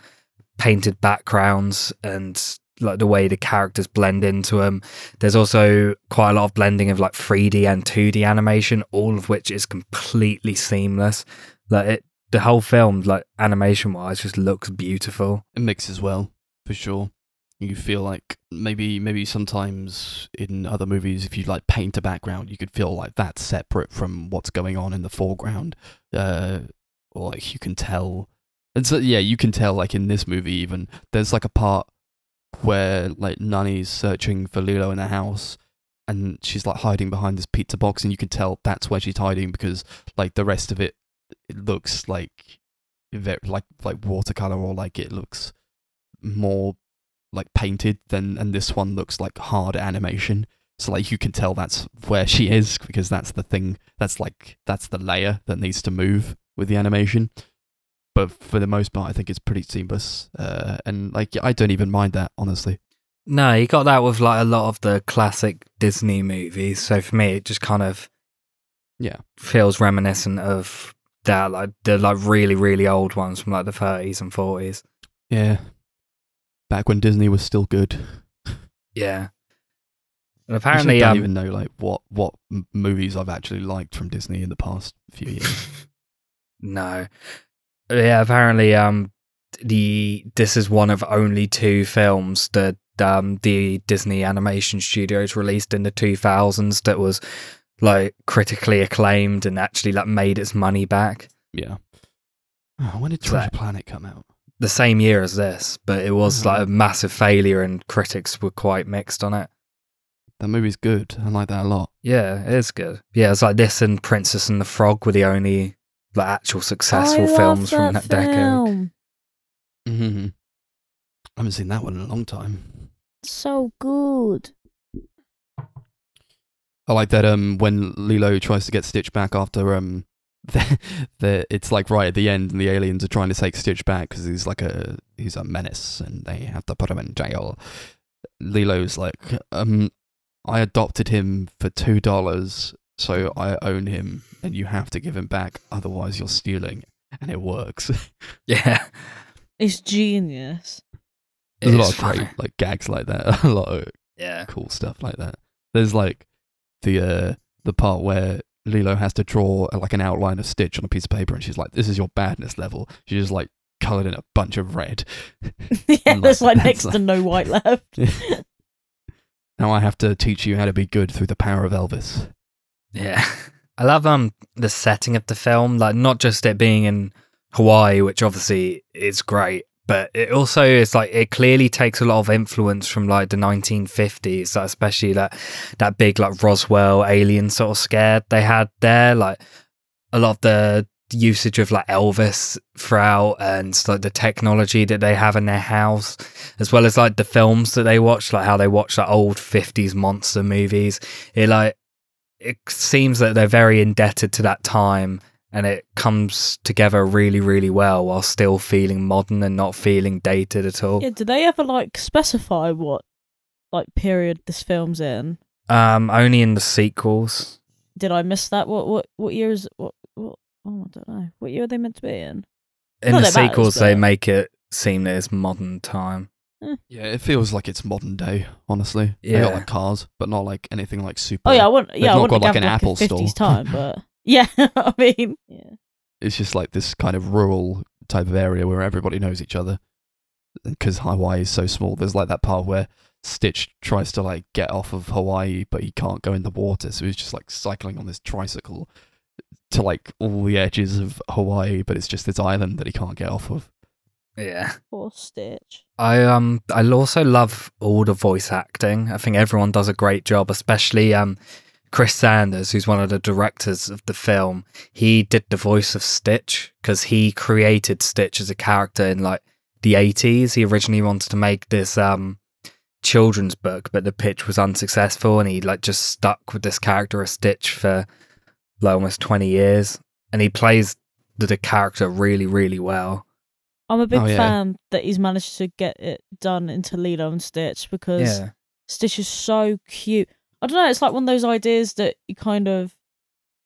painted backgrounds and like the way the characters blend into them. There's also quite a lot of blending of like 3D and 2D animation, all of which is completely seamless. Like it, the whole film, like animation wise, just looks beautiful. It mixes well for sure. You feel like maybe maybe sometimes in other movies, if you like paint a background, you could feel like that's separate from what's going on in the foreground, uh, or like you can tell. And so yeah, you can tell like in this movie even there's like a part where like Nani's searching for Lilo in the house, and she's like hiding behind this pizza box, and you can tell that's where she's hiding because like the rest of it, it looks like ve- like like watercolor or like it looks more like painted then and this one looks like hard animation So like you can tell that's where she is because that's the thing. That's like that's the layer that needs to move with the animation. But for the most part, I think it's pretty seamless. Uh, and like I don't even mind that honestly. No, you got that with like a lot of the classic Disney movies. So for me, it just kind of Yeah. feels reminiscent of that, like the like really really old ones from like the 30s and 40s. Yeah. Back when Disney was still good. Yeah. [laughs] And Apparently, I don't um, even know like what what m- movies I've actually liked from Disney in the past few years. [laughs] no, yeah. Apparently, um, the this is one of only two films that um the Disney Animation Studios released in the 2000s that was like critically acclaimed and actually like made its money back. yeah. Oh, when did So- Treasure Planet come out? The same year as this, but it was Oh. like a massive failure and critics were quite mixed on it. That movie's good. I like that a lot. Yeah, it is good. Yeah, it's like this and Princess and the Frog were the only like actual successful I love films from that decade. Mm-hmm. I haven't seen that one in a long time. So good. I like that um when Lilo tries to get Stitch back after um [laughs] the, the it's like right at the end and the aliens are trying to take Stitch back because he's like a he's a menace and they have to put him in jail. Lilo's like um I adopted him for two dollars so I own him and you have to give him back otherwise you're stealing and it works. [laughs] Yeah. It's genius. There's a lot is of great like gags like that. [laughs] a lot of Yeah. cool stuff like that. There's like the uh the part where Lilo has to draw uh, like an outline of Stitch on a piece of paper, and she's like, "This is your badness level." She just like colored in a bunch of red. [laughs] yeah, And, there's like, like next to no white left. [laughs] now I have to teach you how to be good through the power of Elvis. Yeah. I love um the setting of the film, like not just it being in Hawaii, which obviously is great, but it also is like it clearly takes a lot of influence from like the 1950s, like especially that that big like Roswell alien sort of scare they had there, like a lot of the usage of like Elvis throughout and like the technology that they have in their house, as well as like the films that they watch, like how they watch like old 50s monster movies. It like it seems that they're very indebted to that time and it comes together really really well while still feeling modern and not feeling dated at all Yeah, did they ever like specify what like period this film's in? um only in the sequels Did I miss that? What what what year is what what oh I don't know. What year are they meant to be in? in Not the that it matters, sequels they make it seem that it's modern time Yeah, it feels like it's modern day. Honestly, they Yeah. got like cars, but not like anything like super. Oh yeah, I want They've yeah, I want got, to like, like an like Apple a 50s store. time, but yeah, [laughs] I mean, yeah. it's just like this kind of rural type of area where everybody knows each other. Because Hawaii is so small, there's like that part where Stitch tries to like get off of Hawaii, but he can't go in the water, so he's just like cycling on this tricycle to like all the edges of Hawaii, but it's just this island that he can't get off of. yeah Poor Stitch. I um I also love all the voice acting. I think everyone does a great job, especially um Chris Sanders, who's one of the directors of the film. He did the voice of Stitch because he created Stitch as a character in like the 80s. He originally wanted to make this um children's book, but the pitch was unsuccessful and he like just stuck with this character of Stitch for like almost 20 years and he plays the, the character really really well. I'm a big Oh, yeah. fan that he's managed to get it done into Lilo and Stitch because Yeah. Stitch is so cute. I don't know, it's like one of those ideas that you kind of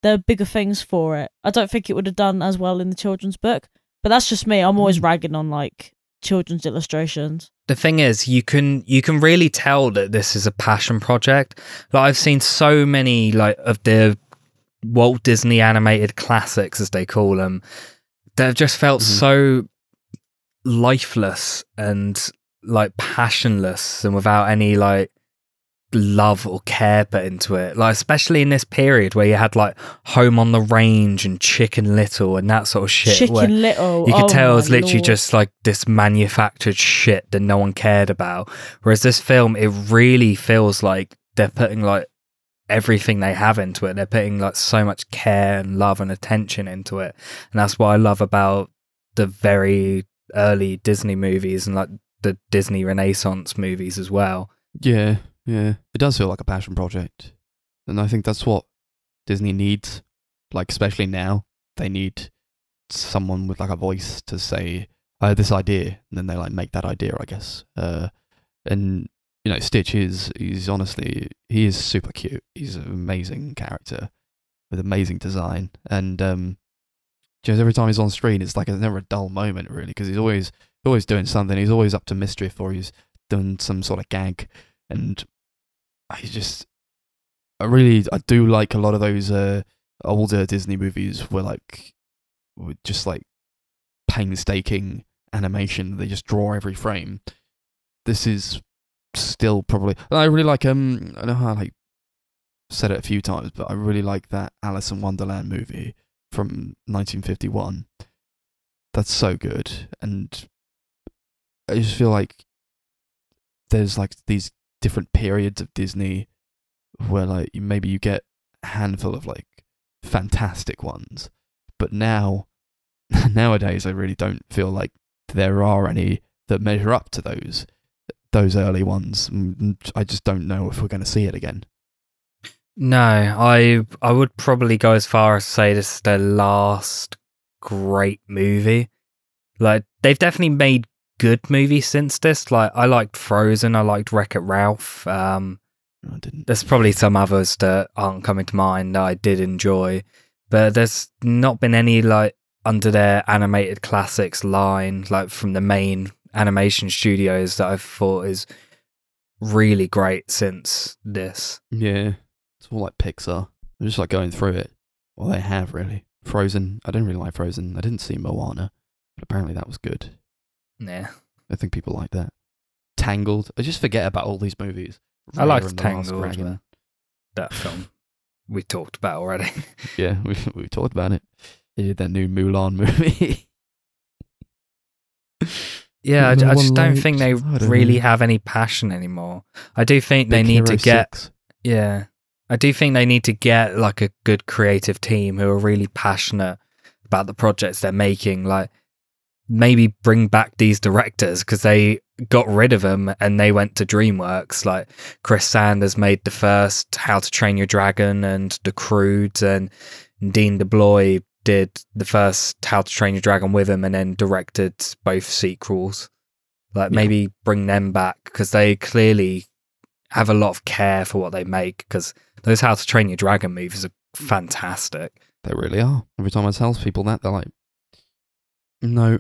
there are bigger things for it. I don't think it would have done as well in the children's book, but that's just me. I'm always Mm. ragging on like children's illustrations. the thing is you can you can really tell that this is a passion project like i've seen so many like of the walt disney animated classics as they call them they've just felt Mhm. so lifeless and like passionless and without any like love or care put into it like especially in this period where you had like home on the range and chicken little and that sort of shit Chicken Little. you could oh tell it was literally lord. just like this manufactured shit that no one cared about. Whereas this film, it really feels like they're putting like everything they have into it. They're putting like so much care and love and attention into it. And that's what I love about the very early Disney movies and like the Disney Renaissance movies as well. Yeah, Yeah, it does feel like a passion project, and I think that's what Disney needs. Like, especially now, they need someone with like a voice to say, "I had this idea," and then they like make that idea. I guess. Uh, and you know, Stitch is he's honestly he is super cute. He's an amazing character with amazing design, and um, just every time he's on screen, it's like it's never a dull moment really because he's always always doing something. He's always up to mischief or he's done some sort of gag, and I just I really I do like a lot of those uh, older Disney movies where like with just like painstaking animation. They just draw every frame. This is still probably. I really like um. I know how I like said it a few times, but I really like that Alice in Wonderland movie from 1951. That's so good, and I just feel like there's like these different periods of Disney where like maybe you get a handful of like fantastic ones, but now [laughs] nowadays I really don't feel like there are any that measure up to those those early ones. Mm, I just don't know if we're going to see it again. No, I I would probably go as far as say this is their last great movie. Like they've definitely made good movie since this. Like I liked Frozen, I liked Wreck It Ralph. Um, I didn't. there's probably some others that aren't coming to mind that I did enjoy, but there's not been any like under their animated classics line, like from the main animation studios that I've thought is really great since this. Yeah, it's all like Pixar. I'm just like going through it. Well, they have really. Frozen. I didn't really like Frozen. I didn't see Moana, but apparently that was good. Yeah. I think people like that. Tangled. I just forget about all these movies. I liked Raya and the Last Tangled, That film we talked about already. [laughs] Yeah, we we talked about it. They did that new Mulan movie. [laughs] Yeah, I, I just don't likes- think they don't really know. have any passion anymore. I do think they Big need to get 6. yeah. I do think they need to get like a good creative team who are really passionate about the projects they're making. Like maybe bring back these directors because they got rid of them and they went to DreamWorks. Like Chris Sanders made the first How to Train Your Dragon and The Croods, and Dean DeBlois did the first How to Train Your Dragon with him, and then directed both sequels. Like Yeah. maybe bring them back because they clearly have a lot of care for what they make. Because those How to Train Your Dragon movies are fantastic. They really are. Every time I tell people that, they're like, "No."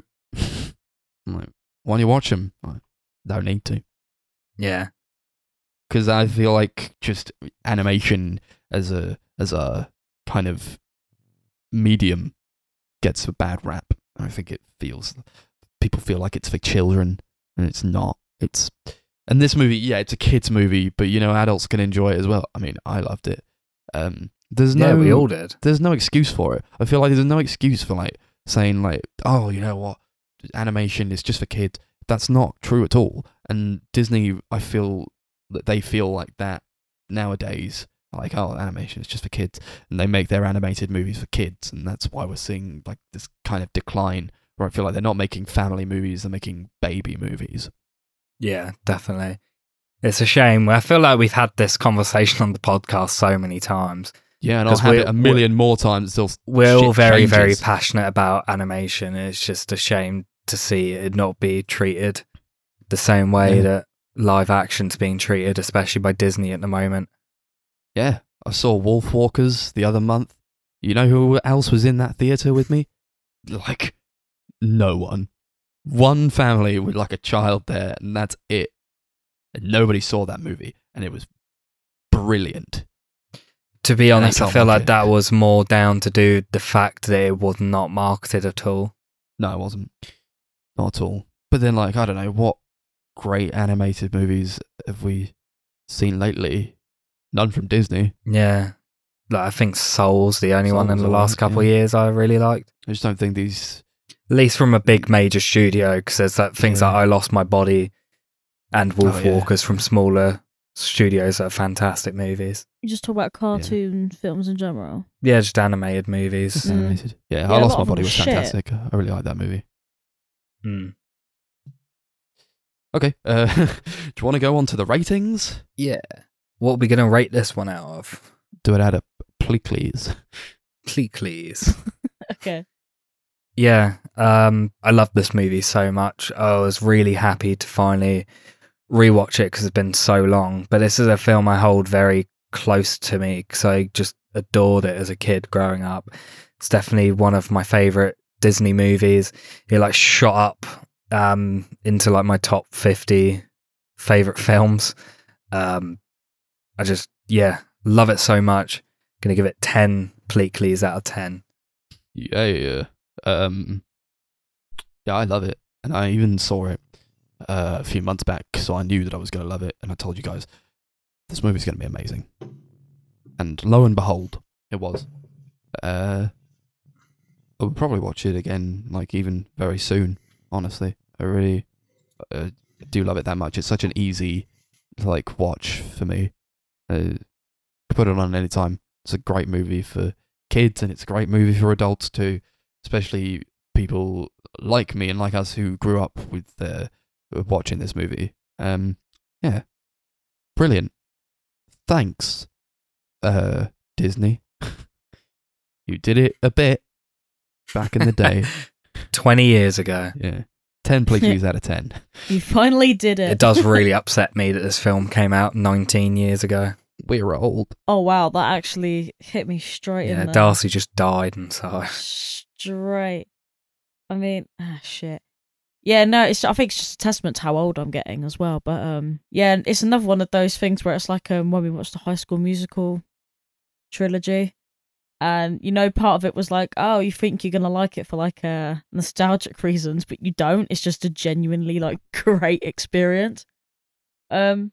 I'm like, "Why don't you watch them?" Like, don't need to, Yeah, because I feel like just animation as a as a kind of medium gets a bad rap. I think it feels people feel like it's for children, and it's not. It's and this movie, yeah, it's a kids movie, but you know, adults can enjoy it as well. I mean, I loved it. Um, there's yeah, no we all did. there's no excuse for it. I feel like there's no excuse for like saying like, oh, you know what, animation is just for kids. That's not true at all. And Disney, I feel that they feel like that nowadays. Like, oh, animation is just for kids, and they make their animated movies for kids, and that's why we're seeing like this kind of decline. Where I feel like they're not making family movies; they're making baby movies. Yeah, definitely. It's a shame. I feel like we've had this conversation on the podcast so many times. Yeah, and I'll have it a million more times until We're all very, very passionate about animation. It's just a shame to see it not be treated the same way Yeah. that live action's being treated, especially by Disney at the moment. Yeah, I saw Wolf Walkers the other month. You know who else was in that theater with me? Like, no one. One family with like a child there, and that's it. And nobody saw that movie, and it was brilliant. To be And I honest, I feel like like it. that was more down to do the fact that it was not marketed at all. No, it wasn't. Not at all. But then, like, I don't know, what great animated movies have we seen lately? None from Disney. Yeah. Like I think Soul's the only one in the last couple yeah. of years I really liked. I just don't think these. At least from a big major studio, because there's like things Yeah. like I Lost My Body and Wolf Oh, yeah. Walkers from smaller studios that are fantastic movies. You just talk about cartoon films in general. Yeah, just animated movies. Just Mm. animated. Yeah, Yeah, I a Lost My Body were was shit. fantastic. I really like that movie. Mm. Okay. Uh, [laughs] do you want to go on to the ratings? Yeah. What are we going to rate this one out of? Do it out of please. Please. [laughs] Okay. Yeah, um, I love this movie so much. I was really happy to finally rewatch it because it's been so long. But this is a film I hold very close to me because I just adored it as a kid growing up. It's definitely one of my favorite Disney movies. It like shot up um, into like my top fifty favorite films. Um, I just yeah love it so much. Gonna give it ten Pleakleys out of ten. Yeah, yeah. Um, yeah, I love it, and I even saw it uh, a few months back, so I knew that I was to love it, and I told you guys this movie's to be amazing. And lo and behold, it was. Uh, I will probably watch it again, like even very soon. Honestly, I really uh, do love it that much. It's such an easy like watch for me. Uh, put it on any time. It's a great movie for kids, and it's a great movie for adults too especially people like me and like us who grew up with uh, watching this movie. Um, yeah, brilliant. Thanks, uh, Disney. [laughs] you did it a bit back in the day. [laughs] 20 years ago. yeah, ten please [laughs] out of ten. You finally did it. It does really [laughs] upset me that this film came out 19 years ago. We're old. Oh wow, that actually hit me straight Yeah, in there. Darcy just died inside. Straight. I mean, ah, shit. Yeah, no, it's. I think it's just a testament to how old I'm getting as well. But um, yeah, it's another one of those things where it's like um when we watched the High School Musical trilogy, and you know, part of it was like, oh, you think you're gonna like it for like uh nostalgic reasons, but you don't. It's just a genuinely like [laughs] great experience. Um,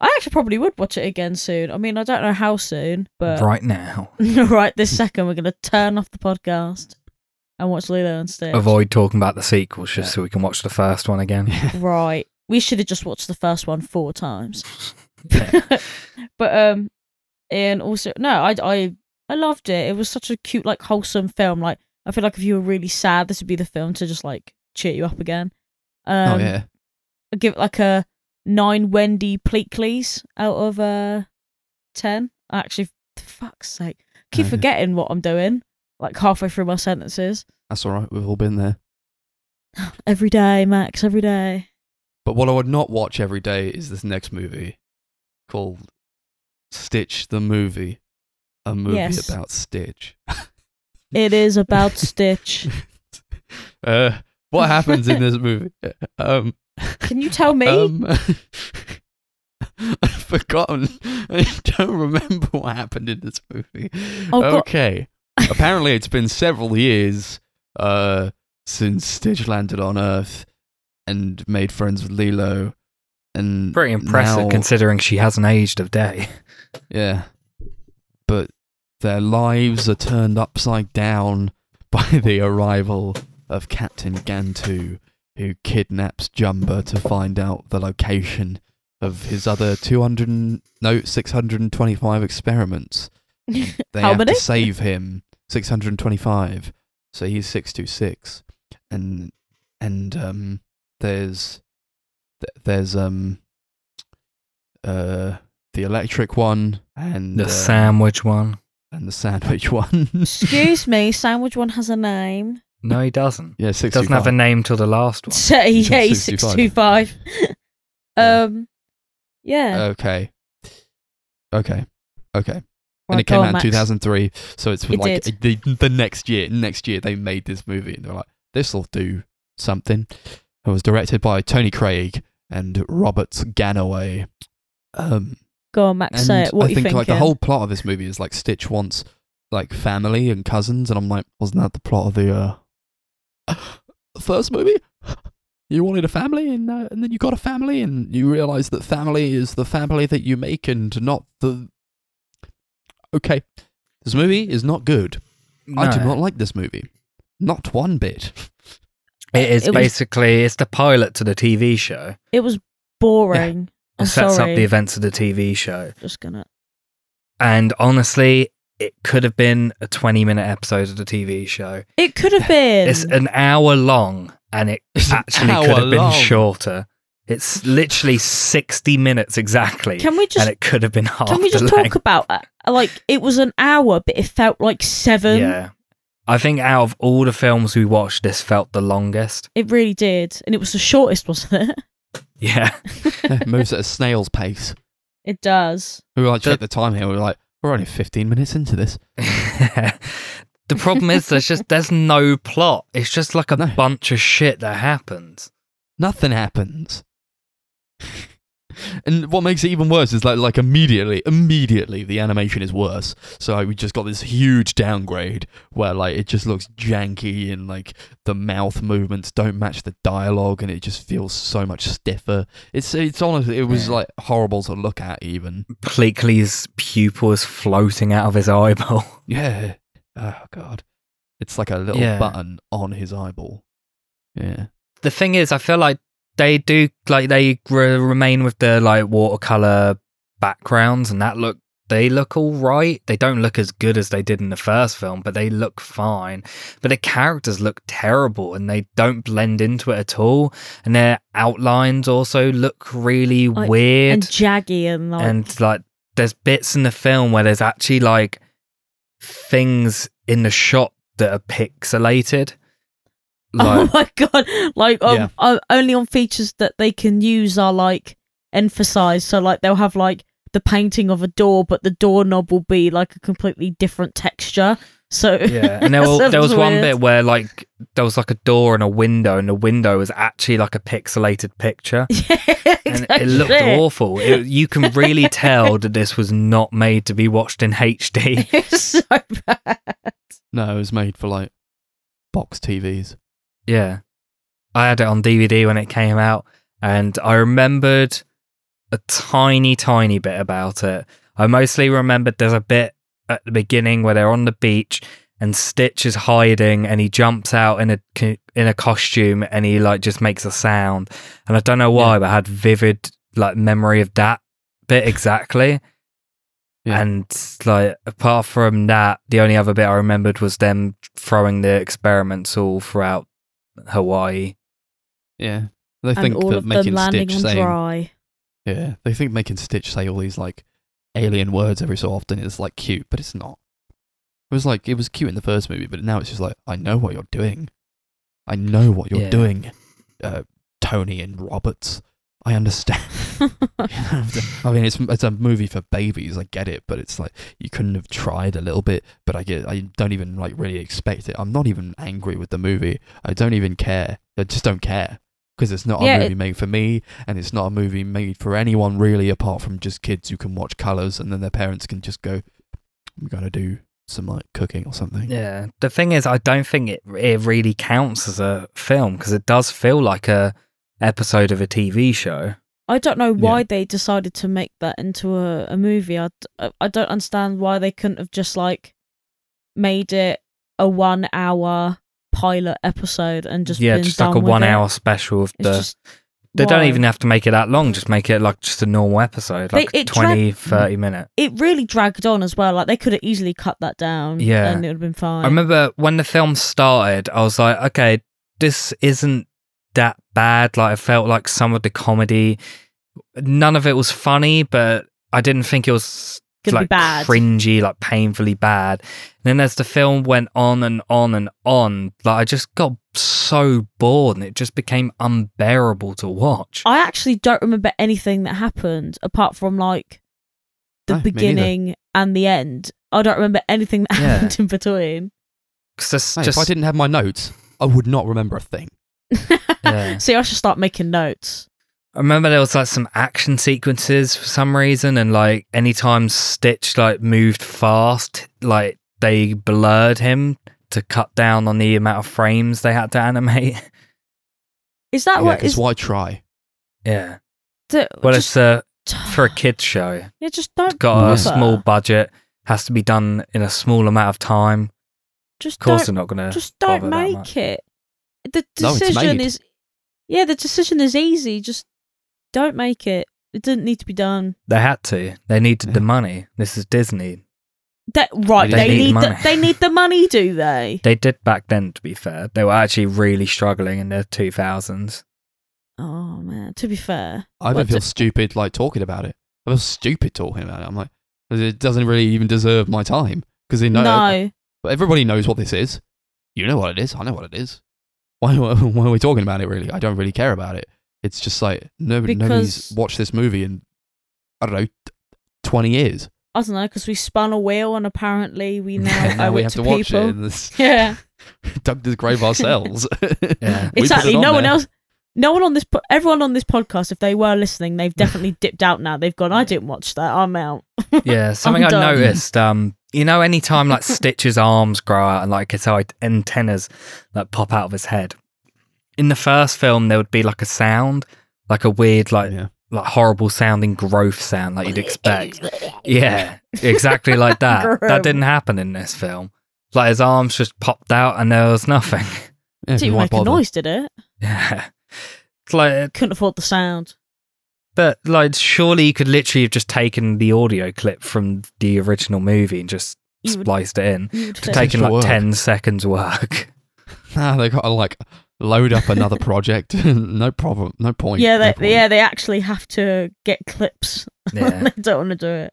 I actually probably would watch it again soon. I mean, I don't know how soon, but right now. [laughs] right this second, we're gonna turn off the podcast and watch Lilo and Stitch. Avoid talking about the sequels just so we can watch the first one again. [laughs] Right. We should have just watched the first one four times. But um and also no, I I I loved it. It was such a cute, like wholesome film. Like I feel like if you were really sad, this would be the film to just like cheer you up again. Um oh yeah. I'd give it like a nine Wendy Pleakleys out of uh ten. Actually for fuck's sake. Keep Okay. forgetting what I'm doing. Like halfway through my sentences. That's all right. We've all been there. [gasps] Every day, Max, every day. But what I would not watch every day is this next movie called Stitch the Movie. A movie Yes. about Stitch. It is about [laughs] Stitch. uh, what happens in this movie? Um, Can you tell me? um, [laughs] I've forgotten. I don't remember what happened in this movie. Oh, okay. Apparently, it's been several years uh, since Stitch landed on Earth and made friends with Lilo. And Pretty impressive now- considering she hasn't aged a day. Yeah. But their lives are turned upside down [laughs] by the arrival of Captain Gantu, who kidnaps Jumba to find out the location of his other 200 no 625 experiments. [laughs] They How have many? to [laughs] save him 625. So he's 626 and and um there's th- there's um uh the electric one and The uh, sandwich one. and the sandwich [laughs] one. Excuse me, sandwich one has a name. No, he doesn't. yeah, He six doesn't have a name till the last one. So, [laughs] yeah, he's 65. six two five. [laughs] Yeah. Um, yeah. Okay. Okay. Okay. Right, and it go came on, out in Max. 2003, so it's It like did. the, the next year. Next year they made this movie, and they're like, "This will do something." It was directed by Tony Craig and Robert Gannaway. Um, Go on, Max. Say it. What I you think thinking? like the whole plot of this movie is like Stitch wants like family and cousins, and I'm like, wasn't that the plot of the uh, [laughs] first movie? [laughs] You wanted a family, and uh, and then you got a family, and you realize that family is the family that you make, and not the. Okay, this movie is not good. I do not like this movie, not one bit. It is It was- basically it's the pilot to the TV show. It was boring. It I'm sets sorry. up the events of the TV show. Just gonna. And honestly, it could have been a 20 minute episode of the TV show. It could have been. It's an hour long and it It's actually could have been long. shorter. It's literally 60 minutes exactly. Can we just and it could have been half can we just talk length. about uh, like it was an hour, but it felt like seven. Yeah. I think out of all the films we watched, this felt the longest. It really did, and it was the shortest, wasn't it? [laughs] Yeah. [laughs] moves at a snail's pace. It does. We were like, The- check the time here. We were like, we're only 15 minutes into this. [laughs] the problem is there's just there's no plot. It's just like a No. bunch of shit that happens. Nothing happens. And what makes it even worse is like like immediately, immediately the animation is worse. So like, we just got this huge downgrade where like it just looks janky and like the mouth movements don't match the dialogue and it just feels so much stiffer. It's it's honestly it was like horrible to look at even. Pleakley's pupil is floating out of his [laughs] eyeball. Yeah. Oh god. It's like a little Yeah. button on his eyeball. Yeah. The thing is, I feel like they do like they re- remain with the like watercolor backgrounds, and that look they look all right. They don't look as good as they did in the first film, but they look fine. But the characters look terrible, and they don't blend into it at all. And their outlines also look really Like, weird. And jaggy and like and like there's bits in the film where there's actually like things in the shot that are pixelated like oh my god! Like um, Yeah. uh, only on features that they can use are like emphasized. So like they'll have like the painting of a door, but the doorknob will be like a completely different texture. So [laughs] yeah and there, were, there was Sounds one weird. bit where like there was like a door and a window and the window was actually like a pixelated picture [laughs] yeah, and it looked awful it, you can really [laughs] tell that this was not made to be watched in hd It's so bad. No, it was made for like box TVs. Yeah. I had it on DVD when it came out, and I remembered a tiny, tiny bit about it. I mostly remembered there's a bit at the beginning where they're on the beach and Stitch is hiding and he jumps out in a in a costume and he like just makes a sound. And I don't know why, but I had vivid like memory of that bit exactly. Yeah. And like apart from that, the only other bit I remembered was them throwing the experiments all throughout Hawaii. Yeah. They And think all that of them making landing Stitch on saying dry. Yeah, they think making Stitch say all these like alien words every so often is like cute, but it's not. It was like it was cute in the first movie, but now it's just like I know what you're doing. I know what you're Yeah. doing, uh, Tony and Roberts. I understand. [laughs] I mean, it's it's a movie for babies. I get it, but it's like you couldn't have tried a little bit. But I get. I don't even like really expect it. I'm not even angry with the movie. I don't even care. I just don't care because it's not Yeah, a it- movie made for me, and it's not a movie made for anyone really, apart from just kids who can watch colors, and then their parents can just go, "I'm gonna do some like cooking or something." Yeah. The thing is, I don't think it it really counts as a film because it does feel like a episode of a TV show. I don't know why Yeah. they decided to make that into a, a movie. I don't understand why they couldn't have just like made it a one hour pilot episode and just yeah, just like a one it. hour special of It's the. just they don't even have to make it that long. Just make it like just a normal episode, like it 20, drag- 30 minutes. It really dragged on as well. Like they could have easily cut that down. Yeah. and it would have been fine. I remember when the film started, I was like, okay, this isn't that bad. Like, I felt like some of the comedy, none of it was funny, but I didn't think it was Gonna be like bad. cringy, like painfully bad. And then as the film went on and on and on, like I just got so bored and it just became unbearable to watch. I actually don't remember anything that happened apart from like the No, beginning and the end. I don't remember anything that Yeah. happened in between. 'Cause it's Mate, just, if I didn't have my notes, I would not remember a thing. Yeah. See, I should start making notes. I remember there was like some action sequences for some reason, and like anytime Stitch like moved fast, like they blurred him to cut down on the amount of frames they had to animate. [laughs] Is that Yeah, what because is? why try? yeah. the- Well, just, it's a uh, [sighs] for a kids show. yeah, just don't Got a small budget, has to be done in a small amount of time. Just Of course, don't, they're not gonna just don't bother that make much. it. The No, it's decision made. is, yeah, the decision is easy. Just don't make it. It didn't need to be done. They had to. They needed the money. This is Disney. That right? They They, need need the, they need the money, do they? [laughs] They did back then. To be fair, they were actually really struggling in the two thousands. Oh man. To be fair, I don't feel t- stupid like talking about it. I feel stupid talking about it. I'm like, it doesn't really even deserve my time because they know. no. But everybody knows what this is. You know what it is. I know what it is. [laughs] Why, why are we talking about it? Really, I don't really care about it. It's just like nobody, nobody's watched this movie in I don't know twenty years. I don't know because we spun a wheel and apparently we [laughs] now and now owe we it have to to watch people. it. And this, [laughs] Yeah, dug this grave ourselves. Yeah. We put exactly. it on No one there. else. No one on this. po- Everyone on this podcast, if they were listening, they've definitely dipped out now. They've gone. I didn't watch that. I'm out. Yeah, something I I'm done. noticed. Um, you know, anytime like [laughs] Stitch's arms grow out and like his antennas like pop out of his head. In the first film, there would be like a sound, like a weird, like yeah. like horrible sounding growth sound, like you'd expect. [laughs] Yeah, exactly like [laughs] that. that didn't happen in this film. Like his arms just popped out and there was nothing. Yeah, Didn't even why make a noise, did it? Yeah, it's like, Couldn't afford the sound. But like, surely you could literally have just taken the audio clip from the original movie and just You would- spliced it in. You It's think. taken like work. 10 seconds work. [laughs] Nah, they got to like load up another [laughs] project. [laughs] no problem. No point. yeah, no they, point. yeah, they actually have to get clips. Yeah. they don't want to do it.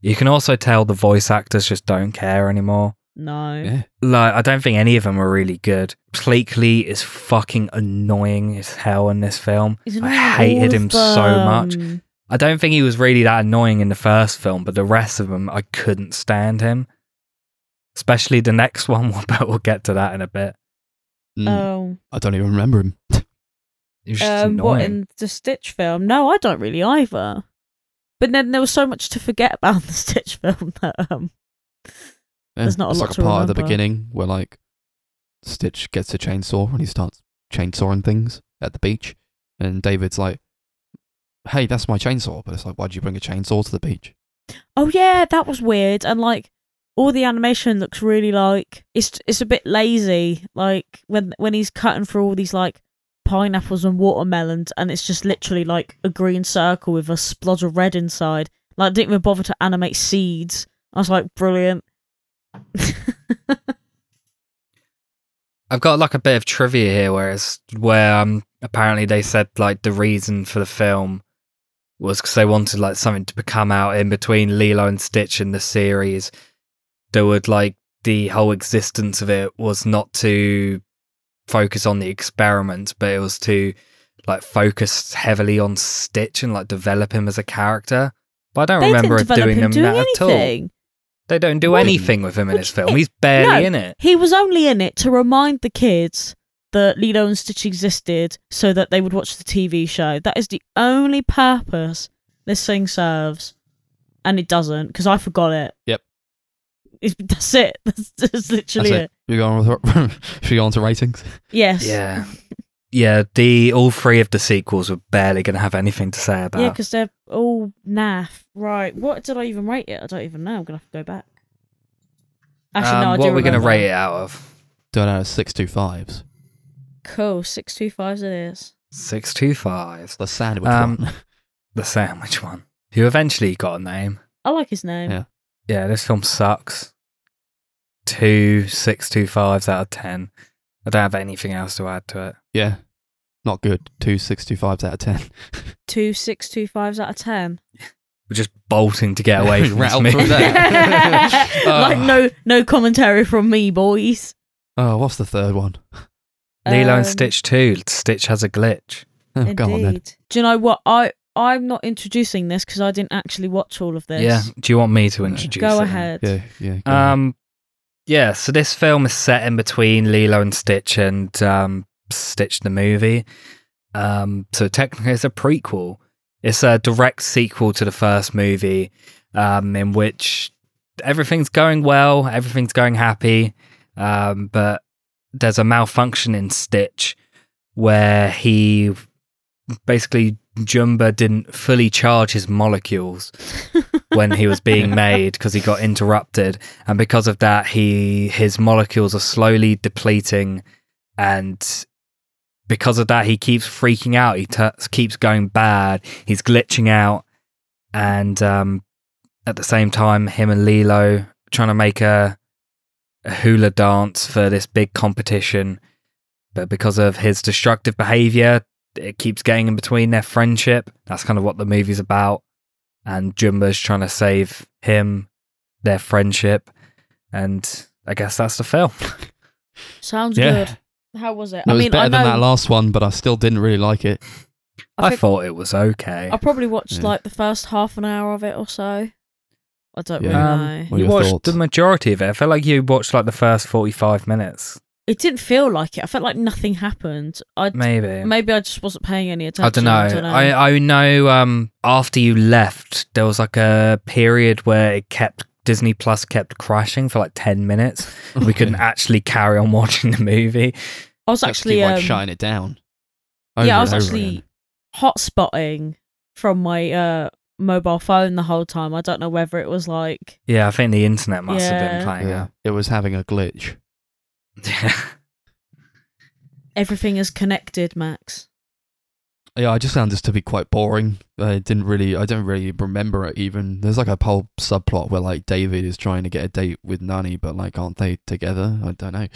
You can also tell the voice actors just don't care anymore. No. Yeah. Like, I don't think any of them are really good. Pleakley is fucking annoying as hell in this film. He's I hated of him so much. I don't think he was really that annoying in the first film, but the rest of them, I couldn't stand him. Especially the next [laughs] one, but we'll get to that in a bit. Mm, Oh, I don't even remember him. [laughs] He was just um, what in the Stitch film? No, I don't really either. But then there was so much to forget about [laughs] the Stitch film that um, Yeah, There's not a it's lot like to a part of the remember. beginning where like Stitch gets a chainsaw and he starts chainsawing things at the beach, and David's like, "Hey, that's my chainsaw," but it's like, "Why'd you bring a chainsaw to the beach?" oh yeah, that was weird. And like all the animation looks really like it's it's a bit lazy. Like when when he's cutting through all these like pineapples and watermelons, and it's just literally like a green circle with a splodge of red inside. Like didn't even bother to animate seeds. I was like, brilliant. [laughs] I've got like a bit of trivia here, whereas where um apparently they said like the reason for the film was because they wanted like something to come out in between Lilo and Stitch in the series. There would like the whole existence of it was not to focus on the experiment, but it was to like focus heavily on Stitch and like develop him as a character. But I don't they remember it doing doing that at all. Anything. They don't do What? anything with him in What this film. He's [laughs] barely No. in it. He was only in it to remind the kids that Lilo and Stitch existed so that they would watch the TV show. That is the only purpose this thing serves. And it doesn't, because I forgot it. Yep. It's, [laughs] that's it. [laughs] That's, that's literally That's it. it. You go on with should we go on to ratings? Yes. Yeah. Yeah, the all three of the sequels were barely going to have anything to say about. Yeah, because they're all naff. Right. What did I even rate it? I don't even know. I'm going to have to go back. Actually, no, I Um, what are we going to rate it out of? Don't know, six two fives. Cool. 625s it is. Six two five. The sandwich Um, one. [laughs] The sandwich one. Who eventually got a name. I like his name. Yeah. Yeah, this film sucks. Two six two fives out of ten. I don't have anything else to add to it. yeah, not good. Two six two fives out of ten. Two 625s out of 10. We're just bolting to get away [laughs] from this Rattle movie. through that. like Oh. no no commentary from me, boys. Oh, what's the third one? Lilo Um, and Stitch two. Stitch has a glitch. Oh, go on then. Indeed. Do you know what I? I'm not introducing this because I didn't actually watch all of this. Yeah. Do you want me to introduce it? Go ahead. Yeah, yeah. go on. Um, yeah. So this film is set in between Lilo and Stitch and um, Stitch the movie. Um, so technically, it's a prequel. It's a direct sequel to the first movie, um, in which everything's going well, everything's going happy, um, but there's a malfunction in Stitch where he basically Jumba didn't fully charge his molecules when he was being [laughs] made because he got interrupted. And because of that he his molecules are slowly depleting. And because of that he keeps freaking out. He t- keeps going bad. He's glitching out. And um, at the same time him and lilo trying to make a, a hula dance for this big competition. But because of his destructive behavior it keeps getting in between their friendship. That's kind of what the movie's about. And Jumba's trying to save him, their friendship, and I guess that's the film. [laughs] Sounds Yeah. good. How was it? It I was mean, better I know. than that last one, but I still didn't really like it. I I, thought it was okay. I probably watched Yeah. like the first half an hour of it or so. I don't Yeah. really Um, know. What you watched thoughts? the majority of it. I felt like you watched like the first forty-five minutes, It didn't feel like it. I felt like nothing happened. I maybe. maybe I just wasn't paying any I attention. don't know. dunno. I, I know um, after you left, there was like a period where it kept Disney Plus kept crashing for like ten minutes. We [laughs] couldn't actually carry on watching the movie. I was Just actually keep, um, shutting it down. yeah, I was actually again. hotspotting from my uh, mobile phone the whole time. I don't know whether it was like Yeah, I think the internet must have been playing Yeah, it was having a glitch. Out. [laughs] everything is connected, Max. Yeah, I just found this to be quite boring. I didn't really, I don't really remember it even. There's like a whole subplot where like David is trying to get a date with Nani, but like aren't they together? I don't know.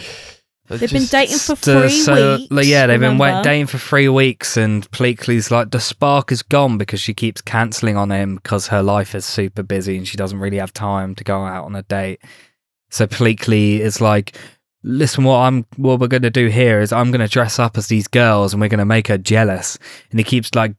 They've been dating for So- three so, weeks. like, yeah, they've been dating for three weeks, and Pleakley's like the spark is gone because she keeps cancelling on him because her life is super busy and she doesn't really have time to go out on a date. So Pleakley is like, listen, what I'm what we're gonna do here is I'm gonna dress up as these girls and we're gonna make her jealous. And he keeps like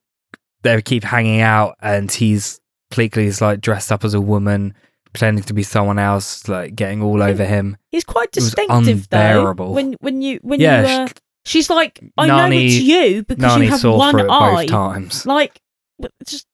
they keep hanging out, and he's Pleakley's like dressed up as a woman. Pretending to be someone else, like getting all over him. He's quite distinctive though. When when you when Yeah, you uh, she's like, I Nani- know it's you because Nani you have saw one eye. both times. Like, but just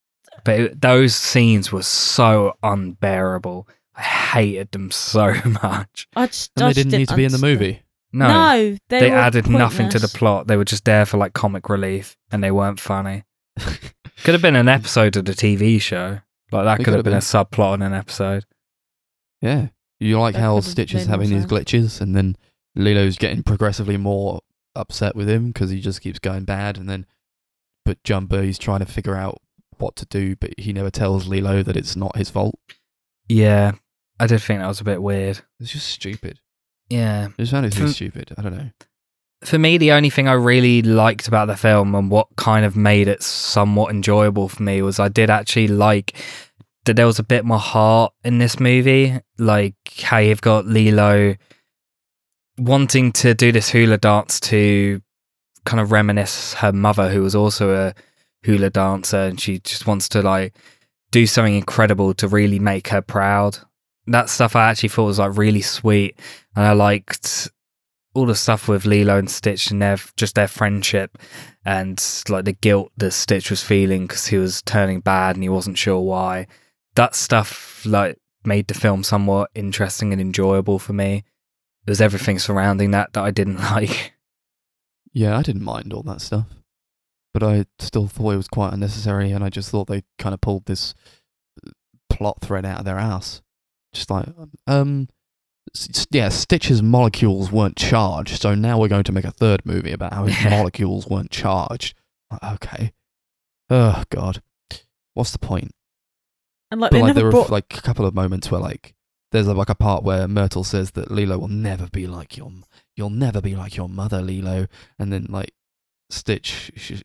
But it, those scenes were so unbearable. I hated them so [laughs] much. I just And I they just didn't need to be in the movie. No, No, they, they were added nothing to the plot. They were just there for like comic relief, and they weren't funny. Could have been an episode of the TV show. Like that It could have could been a subplot in an episode. Yeah, you like That how Stitch is having these glitches, and then Lilo's getting progressively more upset with him because he just keeps going bad, and then but Jumba he's trying to figure out what to do, but he never tells Lilo that it's not his fault. Yeah, I did think that was a bit weird. It's just stupid. Yeah. I just found it to be For- stupid. I don't know. For me, the only thing I really liked about the film and what kind of made it somewhat enjoyable for me was I did actually like that there was a bit more heart in this movie. Like how you've got Lilo wanting to do this hula dance to kind of reminisce her mother, who was also a hula dancer, and she just wants to like do something incredible to really make her proud. That stuff I actually thought was like really sweet, and I liked all the stuff with Lilo and Stitch and their just their friendship and like the guilt that Stitch was feeling because he was turning bad and he wasn't sure why. That stuff like made the film somewhat interesting and enjoyable for me. It was everything surrounding that that I didn't [laughs] like. Yeah, I didn't mind all that stuff, but I still thought it was quite unnecessary, and I just thought they kind of pulled this uh, plot thread out of their ass. Just like, um, yeah, Stitch's molecules weren't charged, so now we're going to make a third movie about how his [laughs] molecules weren't charged. Like, Okay. Oh God, what's the point? And like But like there were like a couple of moments where like there's like a part where Mertle says that Lilo will never be like your you'll never be like your mother Lilo and then like Stitch she,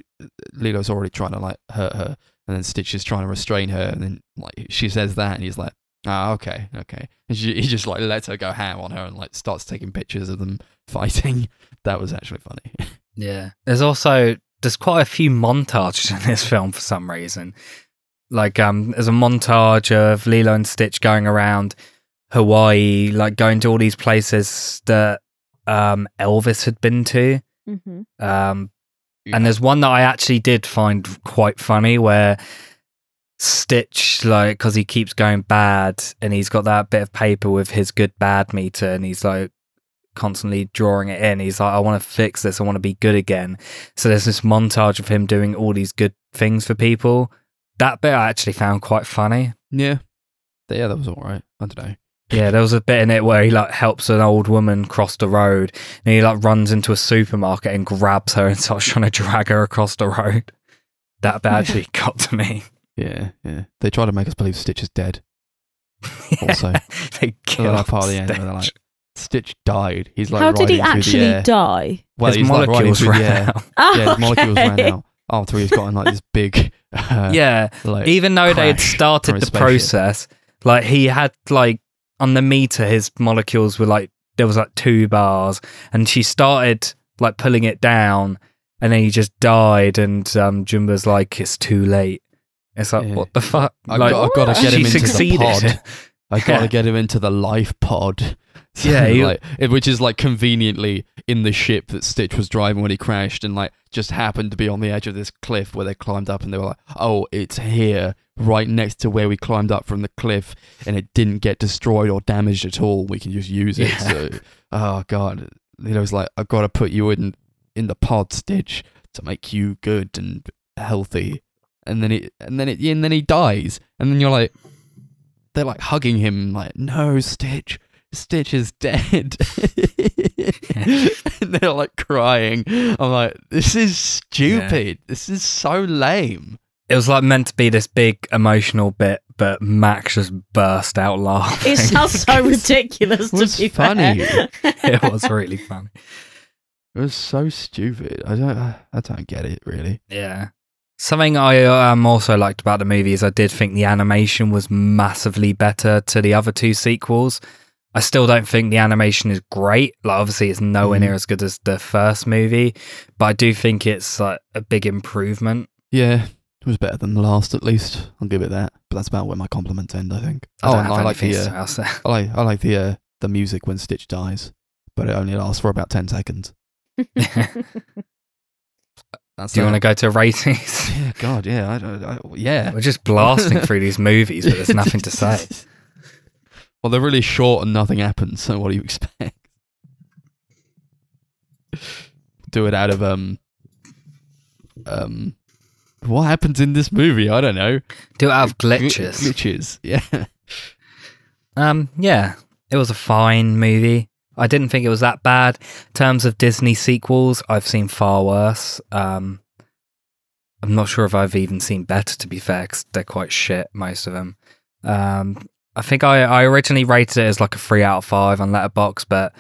Lilo's already trying to like hurt her and then Stitch is trying to restrain her and then like she says that and he's like ah okay okay she, he just like lets her go ham on her and like starts taking pictures of them [laughs] fighting that was actually funny [laughs] Yeah. There's also there's quite a few montages in this film for some reason. Like um there's a montage of Lilo and Stitch going around Hawaii, like going to all these places that um Elvis had been to. Mhm. Um and there's one that I actually did find quite funny where Stitch, like, because he keeps going bad and he's got that bit of paper with his good bad meter and he's like constantly drawing it in. He's like, I want to fix this. I want to be good again. So there's this montage of him doing all these good things for people. That bit I actually found quite funny. yeah yeah that was all right I don't know Yeah, there was a bit in it where he like helps an old woman cross the road and he like runs into a supermarket and grabs her and starts trying to drag her across the road. That bit [laughs] actually got to me. Yeah yeah they try to make us believe Stitch is dead Also. [laughs] they So kill that part of the end where they're like, Stitch. Stitch died. He's like How did he riding through the actually die? Well, His he's like molecules through the ran air. out. [laughs] Oh, Yeah, his molecules ran out. after he's gotten like this big, [laughs] uh, yeah, like even though they had started the spaceship. process, like he had like on the meter, his molecules were like there was like two bars, and she started like pulling it down, and then he just died, and um, Jumba's like, "It's too late." It's like, Yeah. what the fuck? I like, got, [laughs] I got to get she him into succeeded. the pod. I got to get him into the life pod. [laughs] So, Yeah, you- like, it- which is like conveniently in the ship that Stitch was driving when he crashed, and like just happened to be on the edge of this cliff where they climbed up, and they were like, "Oh, it's here, right next to where we climbed up from the cliff, and it didn't get destroyed or damaged at all. We can just use it." Yeah. So, oh god, you know, it's like I've got to put you in in the pod, Stitch, to make you good and healthy. And then it, and then it, and then he dies, and then you're like, they're like hugging him, like, no, Stitch, Stitch is dead. [laughs] and they're like crying. I'm like, this is stupid. This is so lame. It was like meant to be this big emotional bit, but Max just burst out laughing. It sounds so [laughs] ridiculous It was to be funny. fair. it [laughs] was really funny. It was so stupid. I don't, I don't get it really. Yeah. Something I um, also liked about the movie is I did think the animation was massively better to the other two sequels. I still don't think the animation is great. Like obviously it's nowhere Mhm. near as good as the first movie, but I do think it's like a big improvement. Yeah, it was better than the last at least. I'll give it that. But that's about where my compliments end. I think. I oh, and I like the uh. I like I like the uh, the music when Stitch dies, but it only lasts for about ten seconds. [laughs] [laughs] That's Do you want to go to ratings? [laughs] Yeah, God, yeah, I, don't- I, yeah. We're just blasting through these movies, but there's nothing to say. [laughs] Well, they're really short and nothing happens. So what do you expect? [laughs] Do it out of um um. What happens in this movie? I don't know. Do it out of glitches. Glitches. Yeah. Um, yeah, it was a fine movie. I didn't think it was that bad. In terms of Disney sequels, I've seen far worse. Um, I'm not sure if I've even seen better, to be fair, 'cause they're quite shit, most of them. Um, I think I, I originally rated it as like a three out of five on Letterboxd, but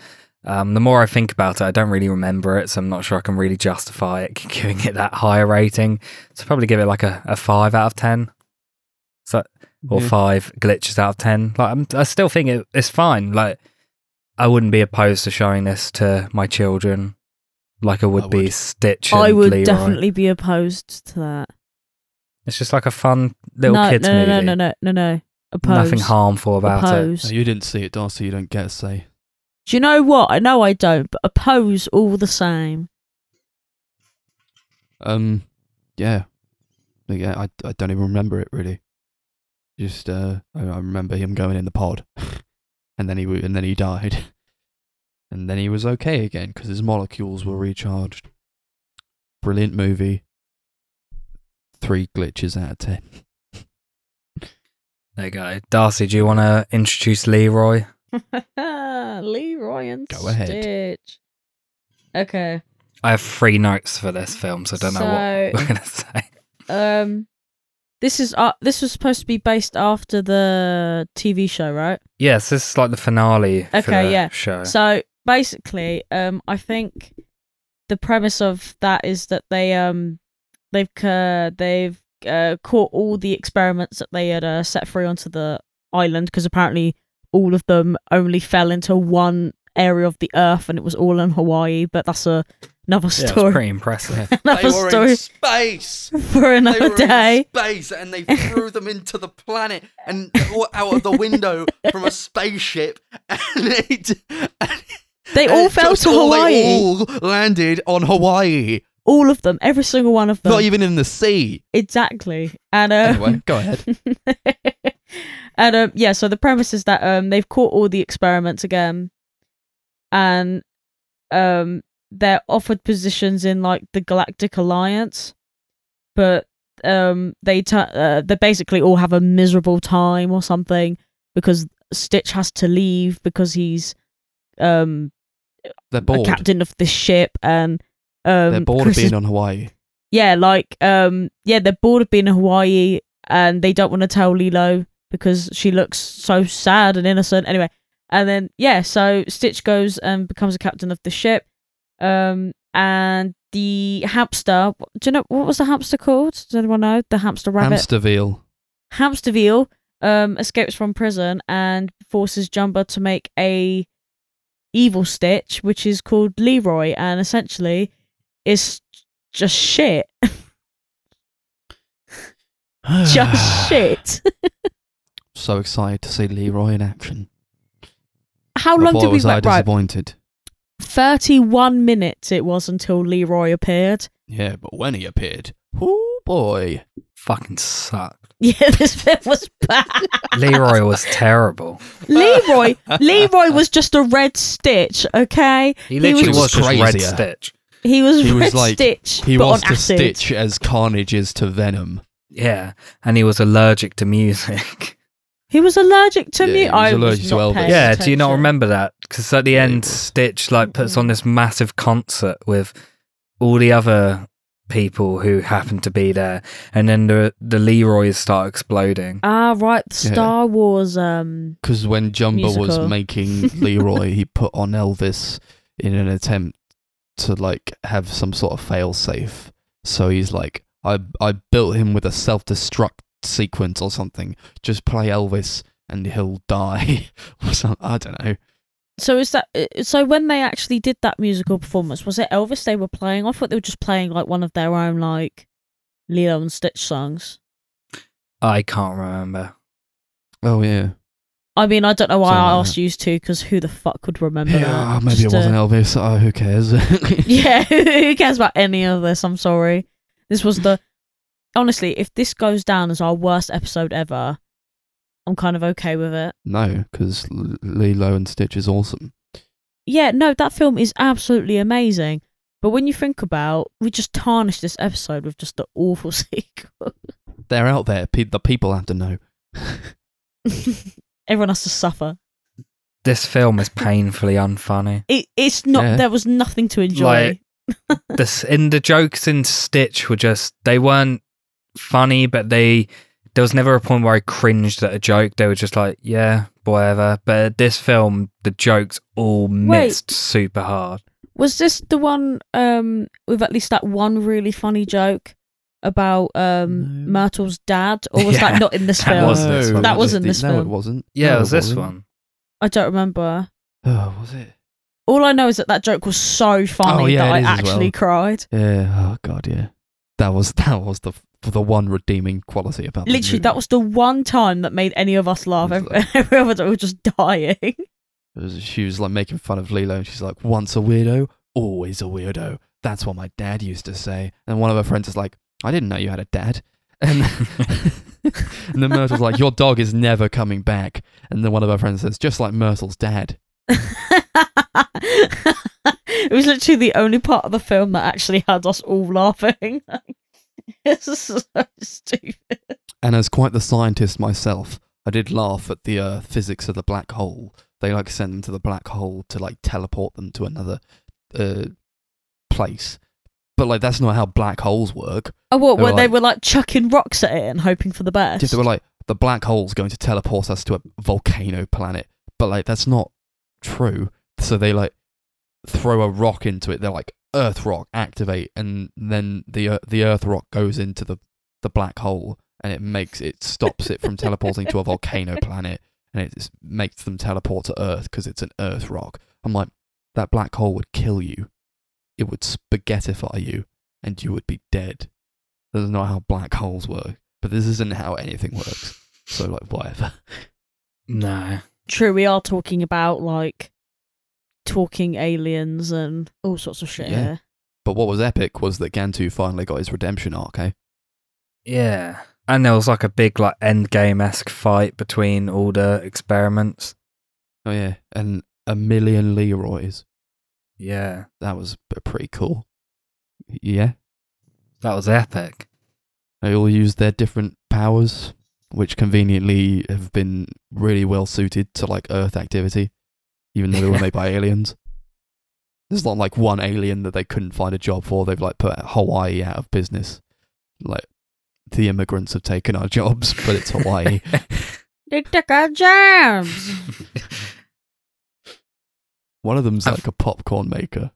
um, the more I think about it, I don't really remember it, so I'm not sure I can really justify it [laughs] giving it that higher rating. So probably give it like a, a five out of ten. So or Yeah. five glitches out of ten. Like I'm, I still think it, it's fine. Like I wouldn't be opposed to showing this to my children, like I would, I be would. Stitch. And I would Leroy. definitely be opposed to that. It's just like a fun little no, kids no, no, movie. no, no, no, no, no. Oppose. Nothing harmful about it. oppose. No, you didn't see it, Darcy. You don't get a say. Do you know what? I know I don't, but oppose all the same. Um, yeah, yeah. I, I don't even remember it really. Just uh, I, I remember him going in the pod, [laughs] and then he w- and then he died, [laughs] and then he was okay again because his molecules were recharged. Brilliant movie. Three glitches out of ten. There you go. Darcy, do you want to introduce Leroy? [laughs] Leroy and Go ahead. Stitch. Okay. I have three notes for this film, so I don't know what So- [laughs] we're gonna say. Um, this is uh, this was supposed to be based after the TV show, right? Yes, this is like the finale Okay, the yeah. show. So basically, um, I think the premise of that is that they um they've uh, they've uh, caught all the experiments that they had uh, set free onto the island because apparently all of them only fell into one area of the Earth and it was all in Hawaii. But that's a, another yeah, it was story. pretty impressive. [laughs] another story space. [laughs] for another day. space, and they threw them into the planet and out of the window from a spaceship, [laughs] and it. They all it fell to Hawaii. They all landed on Hawaii, all of them, every single one of them. not even in the sea. exactly. And uh, Anyway, go ahead. and um, yeah, so the premise is that um, they've caught all the experiments again, and um, they're offered positions in like the Galactic Alliance, but um, they t- uh, they basically all have a miserable time or something because Stitch has to leave because he's um They're bored. captain of the ship and um They're bored Chris of is being on Hawaii. yeah, like um yeah, they're bored of being in Hawaii and they don't want to tell Lilo because she looks so sad and innocent. Anyway, and then yeah, so Stitch goes and becomes a captain of the ship. Um, and the hamster. Do you know what was the hamster called? Does anyone know the hamster rabbit? Hamsterviel. Hamsterviel um, escapes from prison and forces Jumba to make a evil Stitch, which is called Leroy, and essentially is just shit. [sighs] just shit. So excited to see Leroy in action. How long did we was I wait? Right, disappointed. Thirty-one minutes it was until Leroy appeared. Yeah, but when he appeared, oh boy. Fucking sucked. [laughs] Yeah, this bit was bad. Leroy was terrible. Leroy, [laughs] Leroy was just a red Stitch. Okay, He literally was was, just Red. Stitch. he was He was red like- Stitch, He but was on to acid. Stitch as Carnage is to Venom. Yeah, and he was allergic to music. [laughs] He was allergic to Yeah, me. he was I allergic was to not Elvis. paying yeah, do you not attention. remember that? Because at the Yeah, he end, was. Stitch like puts on this massive concert with all the other people who happen to be there, and then the the Leroys start exploding. Ah, right. The Yeah. Star Wars. Um, Because when Jumba was making [laughs] Leroy, he put on Elvis in an attempt to like have some sort of fail safe. So he's like, I I built him with a self destruct sequence or something. Just play Elvis and he'll die [laughs] or something. I don't know. so is that uh, so? When they actually did that musical performance, was it Elvis they were playing? I thought they were just playing like one of their own like Lilo and Stitch songs. I can't remember. Oh yeah, I mean, I don't know why I So- asked you to, because who the fuck could remember yeah. that? Maybe Just, it wasn't uh, Elvis. Oh, who cares? [laughs] Yeah, [laughs] who cares about any of this? I'm sorry. This was the honestly, if this goes down as our worst episode ever, I'm kind of okay with it. no, because Lilo and Stitch is awesome. Yeah, no, that film is absolutely amazing. But when you think about, we just tarnished this episode with just the [laughs] awful sequel. They're out there. Pe- the people have to know. [laughs] Everyone has to suffer. This film is [laughs] painfully unfunny. It, it's not. Yeah. There was nothing to enjoy. Like- This in the jokes in Stitch were just they weren't funny, but they there was never a point where I cringed at a joke. They were just like, yeah, whatever. But this film, the jokes all missed super hard. Was this the one um with at least that one really funny joke about um No. Mertle's dad, or was [laughs] Yeah, that not in this that film? was this one. That was in it- this no, film. it wasn't. Yeah, No, it was this one. I don't remember. Oh, was it? All I know is that that joke was so funny Oh, yeah, that I it is as actually well. cried. Yeah. Oh god, yeah. That was [laughs] that was the the one redeeming quality about Literally, that was the one time that made any of us laugh. Every, [laughs] every other time we were just dying. [laughs] Was- she was like making fun of Lilo, and she's like, "Once a weirdo, always a weirdo." That's what my dad used to say. And one of her friends is like, "I didn't know you had a dad." And and then Mertle's like, "Your dog is never coming back." And then one of her friends says, "Just like Mertle's dad." [laughs] it was literally the only part of the film that actually had us all laughing. [laughs] it's so stupid. And as quite the scientist myself, I did laugh at the uh, physics of the black hole. They like send them to the black hole to like teleport them to another uh, place. But like that's not how black holes work. Oh, what? They were Where they like- were like chucking rocks at it and hoping for the best. Yeah, they were like the black hole's going to teleport us to a volcano planet. But like that's not true. So they like throw a rock into it. They're like Earth rock activate, and then the uh, the Earth rock goes into the the black hole, and it makes it stops it from teleporting to a volcano [laughs] planet, and it just makes them teleport to Earth because it's an Earth rock. I'm like, that black hole would kill you. It would spaghettify you, and you would be dead. That's not how black holes work. But this isn't how anything works. So like whatever. [laughs] No. True, we are talking about like talking aliens and all sorts of shit Yeah. here. But what was epic was that Gantu finally got his redemption arc, eh? Yeah. And there was like a big like endgame esque fight between all the experiments. Oh yeah, and a million Leroys. Yeah. That was pretty cool. Yeah, That was epic. they all used their different powers, which conveniently have been really well suited to like Earth activity, even though they were made by [laughs] aliens. There's not like one alien that they couldn't find a job for. They've like put Hawaii out of business. Like the immigrants have taken our jobs, but it's Hawaii. [laughs] They took our jobs. [laughs] One of them's like a popcorn maker.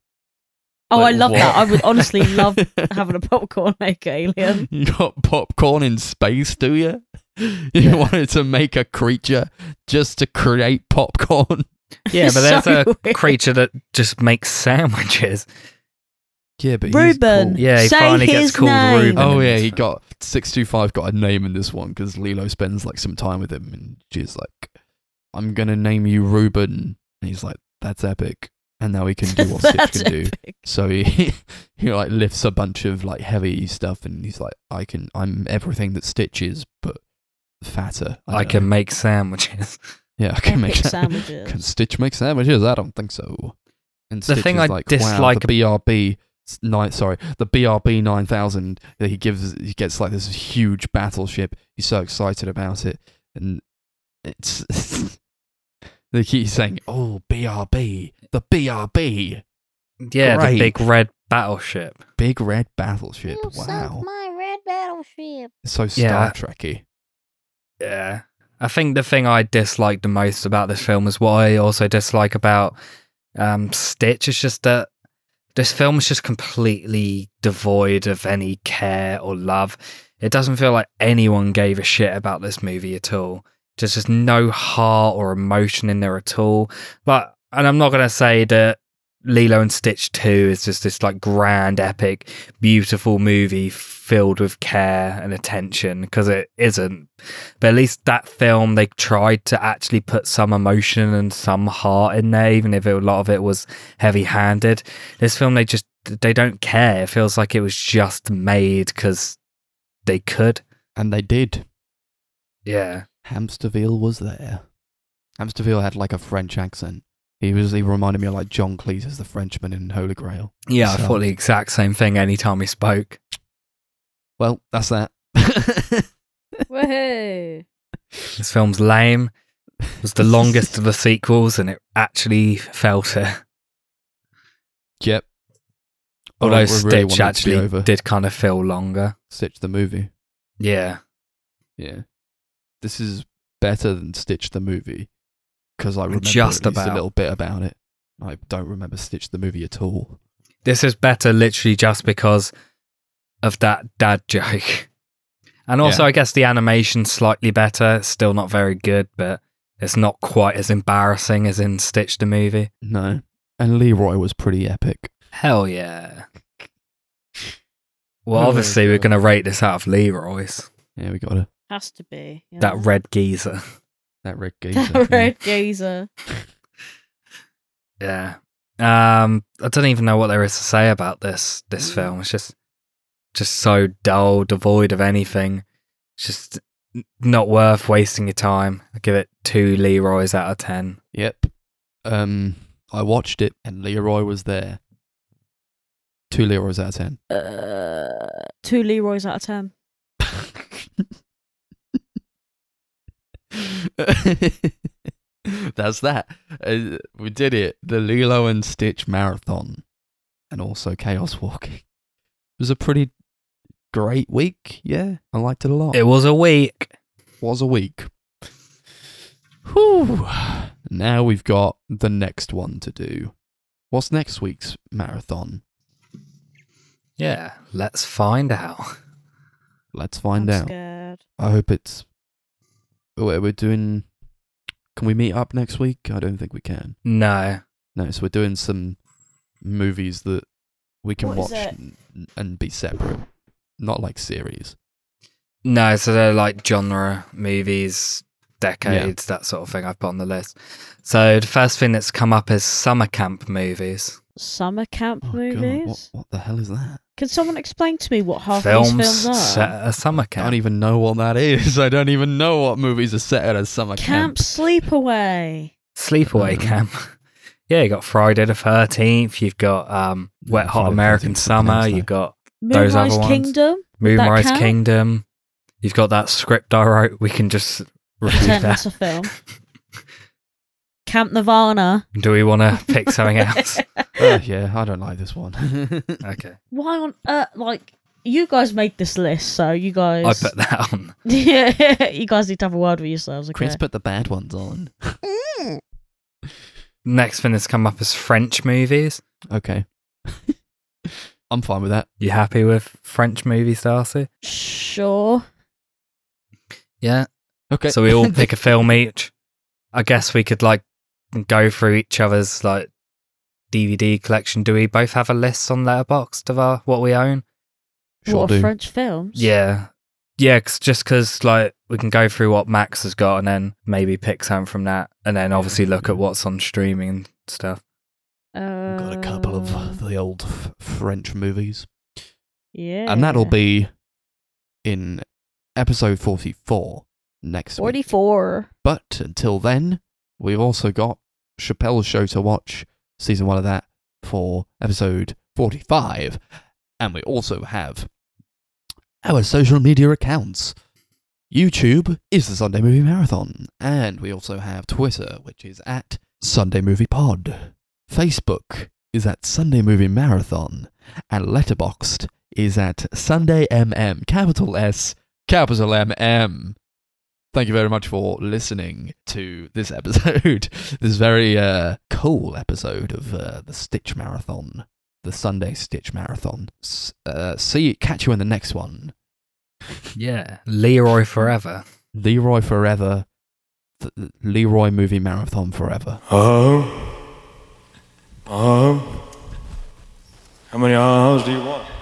Oh, Like, I love what? that. I would honestly love having a popcorn maker alien. You got popcorn in space, do you? You Yeah. wanted to make a creature just to create popcorn. [laughs] Yeah, but there's [laughs] So a weird. creature that just makes sandwiches. Yeah, but he's Reuben. cool. Yeah, he Say finally gets called name. Reuben. Oh yeah, he got six two five got a name in this one because Lilo spends like some time with him, and she's like, "I'm gonna name you Reuben," and he's like, "That's epic." And now he can do what [laughs] Stitch That's can do. So he he like lifts a bunch of like heavy stuff, and he's like, "I can, I'm everything that Stitch is, but fatter." I don't can know. make sandwiches. [laughs] yeah, I can make sandwiches. Can Stitch make sandwiches? I don't think so. And The Stitch thing is I like, dislike wow, the BRB nine, sorry, the BRB nine thousand. that He gives, he gets like this huge battleship. He's so excited about it, and it's. [laughs] they keep saying, "Oh, BRB, the BRB, Yeah, Great. the big red battleship. big red battleship." You sunk Wow, my red battleship. it's so Yeah. Star Trekky. Yeah. I think the thing I dislike the most about this film is what I also dislike about um, Stitch is just that this film is just completely devoid of any care or love. It doesn't feel like anyone gave a shit about this movie at all. There's just no heart or emotion in there at all. Like, and I'm not gonna say that Lilo and Stitch 2 is just this like grand, epic, beautiful movie filled with care and attention because it isn't. But at least that film, they tried to actually put some emotion and some heart in there, even if it, a lot of it was heavy handed. This film, they just, they don't care. It feels like it was just made because they could. And they did. Yeah. Hamsterviel was there. Hamsterviel had like a French accent. He was. He reminded me of like John Cleese as the Frenchman in Holy Grail. Yeah, I thought the exact same thing anytime he spoke. Well, that's that. Woohoo! This film's lame. It was the [laughs] longest of the sequels and it actually felt it. yep. Although I really it Stitch to actually over. did kind of feel longer. Stitch the movie. Yeah. Yeah. This is better than Stitch the movie because I remember Just at least about. a little bit about it. I don't remember Stitch the movie at all. This is better literally just because of that dad joke. And also, Yeah. I guess the animation's slightly better. It's still not very good, but it's not quite as embarrassing as in Stitch the movie. No. And Leroy was pretty epic. Hell yeah. Well, Oh, obviously, we're going to rate this out of Leroy's. Yeah, we got to Has to be. yeah. That red geezer. that red [laughs] geezer. That red geezer. Yeah. Um, I don't even know what there is to say about this this Mm. film. It's just just so dull, devoid of anything. It's just not worth wasting your time. I give it two Leroy's out of ten. Yep. Um, I watched it and Leroy was there. Two Leroy's out of ten. Uh, two Leroy's out of ten. [laughs] That's that. Uh, we did it. The Lilo and Stitch marathon, and also Chaos Walking. It was a pretty great week. Yeah, I liked it a lot. It was a week. was a week. Whew. Now we've got the next one to do. What's next week's marathon? Yeah, let's find out. Let's find I'm out. Scared. I hope it's. Oh, we're we're doing. Can we meet up next week? I don't think we can. No. No, so we're doing some movies that we can What is watch it? and, and be separate, not like series. No, so they're like genre movies, decades, that sort of thing I've put on the list. So the first thing that's come up is summer camp movies. Summer camp Oh movies. God, what what the hell is that? Can someone explain to me what half films, these films are? set at a summer camp. I don't even know what that is. [laughs] I don't even know what movies are set at a summer Camp camp. Sleepaway Sleepaway. Oh. camp. [laughs] Yeah, you got Friday the Thirteenth. You've got um, Wet Hot Friday American 13th 's Summer. You've got Those other Moonrise ones. Kingdom. Moonrise? Kingdom. You've got that script I wrote. We can just review Pretend that. it's a film. [laughs] Camp Nirvana. Do we want to pick something [laughs] else? Uh, yeah, I don't like this one. [laughs] okay, Why on earth? Like, you guys made this list, so you guys. I put that on. yeah, you guys need to have a word with yourselves, okay? Chris put the bad ones on. Next thing that's come up is French movies. Okay. I'm fine with that. You happy with French movies, Darcy? Sure. Yeah. Okay. So we all [laughs] pick a film each. I guess we could like go through each other's like DVD collection. Do we both have a list on Letterboxd of our what we own? sure what do. French films? Yeah. Yeah, 'cause- just because like we can go through what Max has got and then maybe pick something from that, and then obviously look at what's on streaming and stuff. Uh, Got a couple of the old f- French movies. yeah, And that'll be in episode 44 next week. forty-four. But until then, we've also got Chappelle's Show to watch, season one of that, for episode 45. And we also have our social media accounts. YouTube is the Sunday Movie Marathon. And we also have Twitter, which is at Sunday Movie Pod. Facebook is at Sunday Movie Marathon. And Letterboxd is at Sunday MM, capital S, capital MM. Thank you very much for listening to this episode, [laughs] this very uh, cool episode of uh, the Stitch Marathon, the Sunday Stitch Marathon. S- uh, see, catch you in the next one. Yeah, Leroy forever. Leroy forever, th- Leroy movie marathon forever. Um, um, how many arms do you want?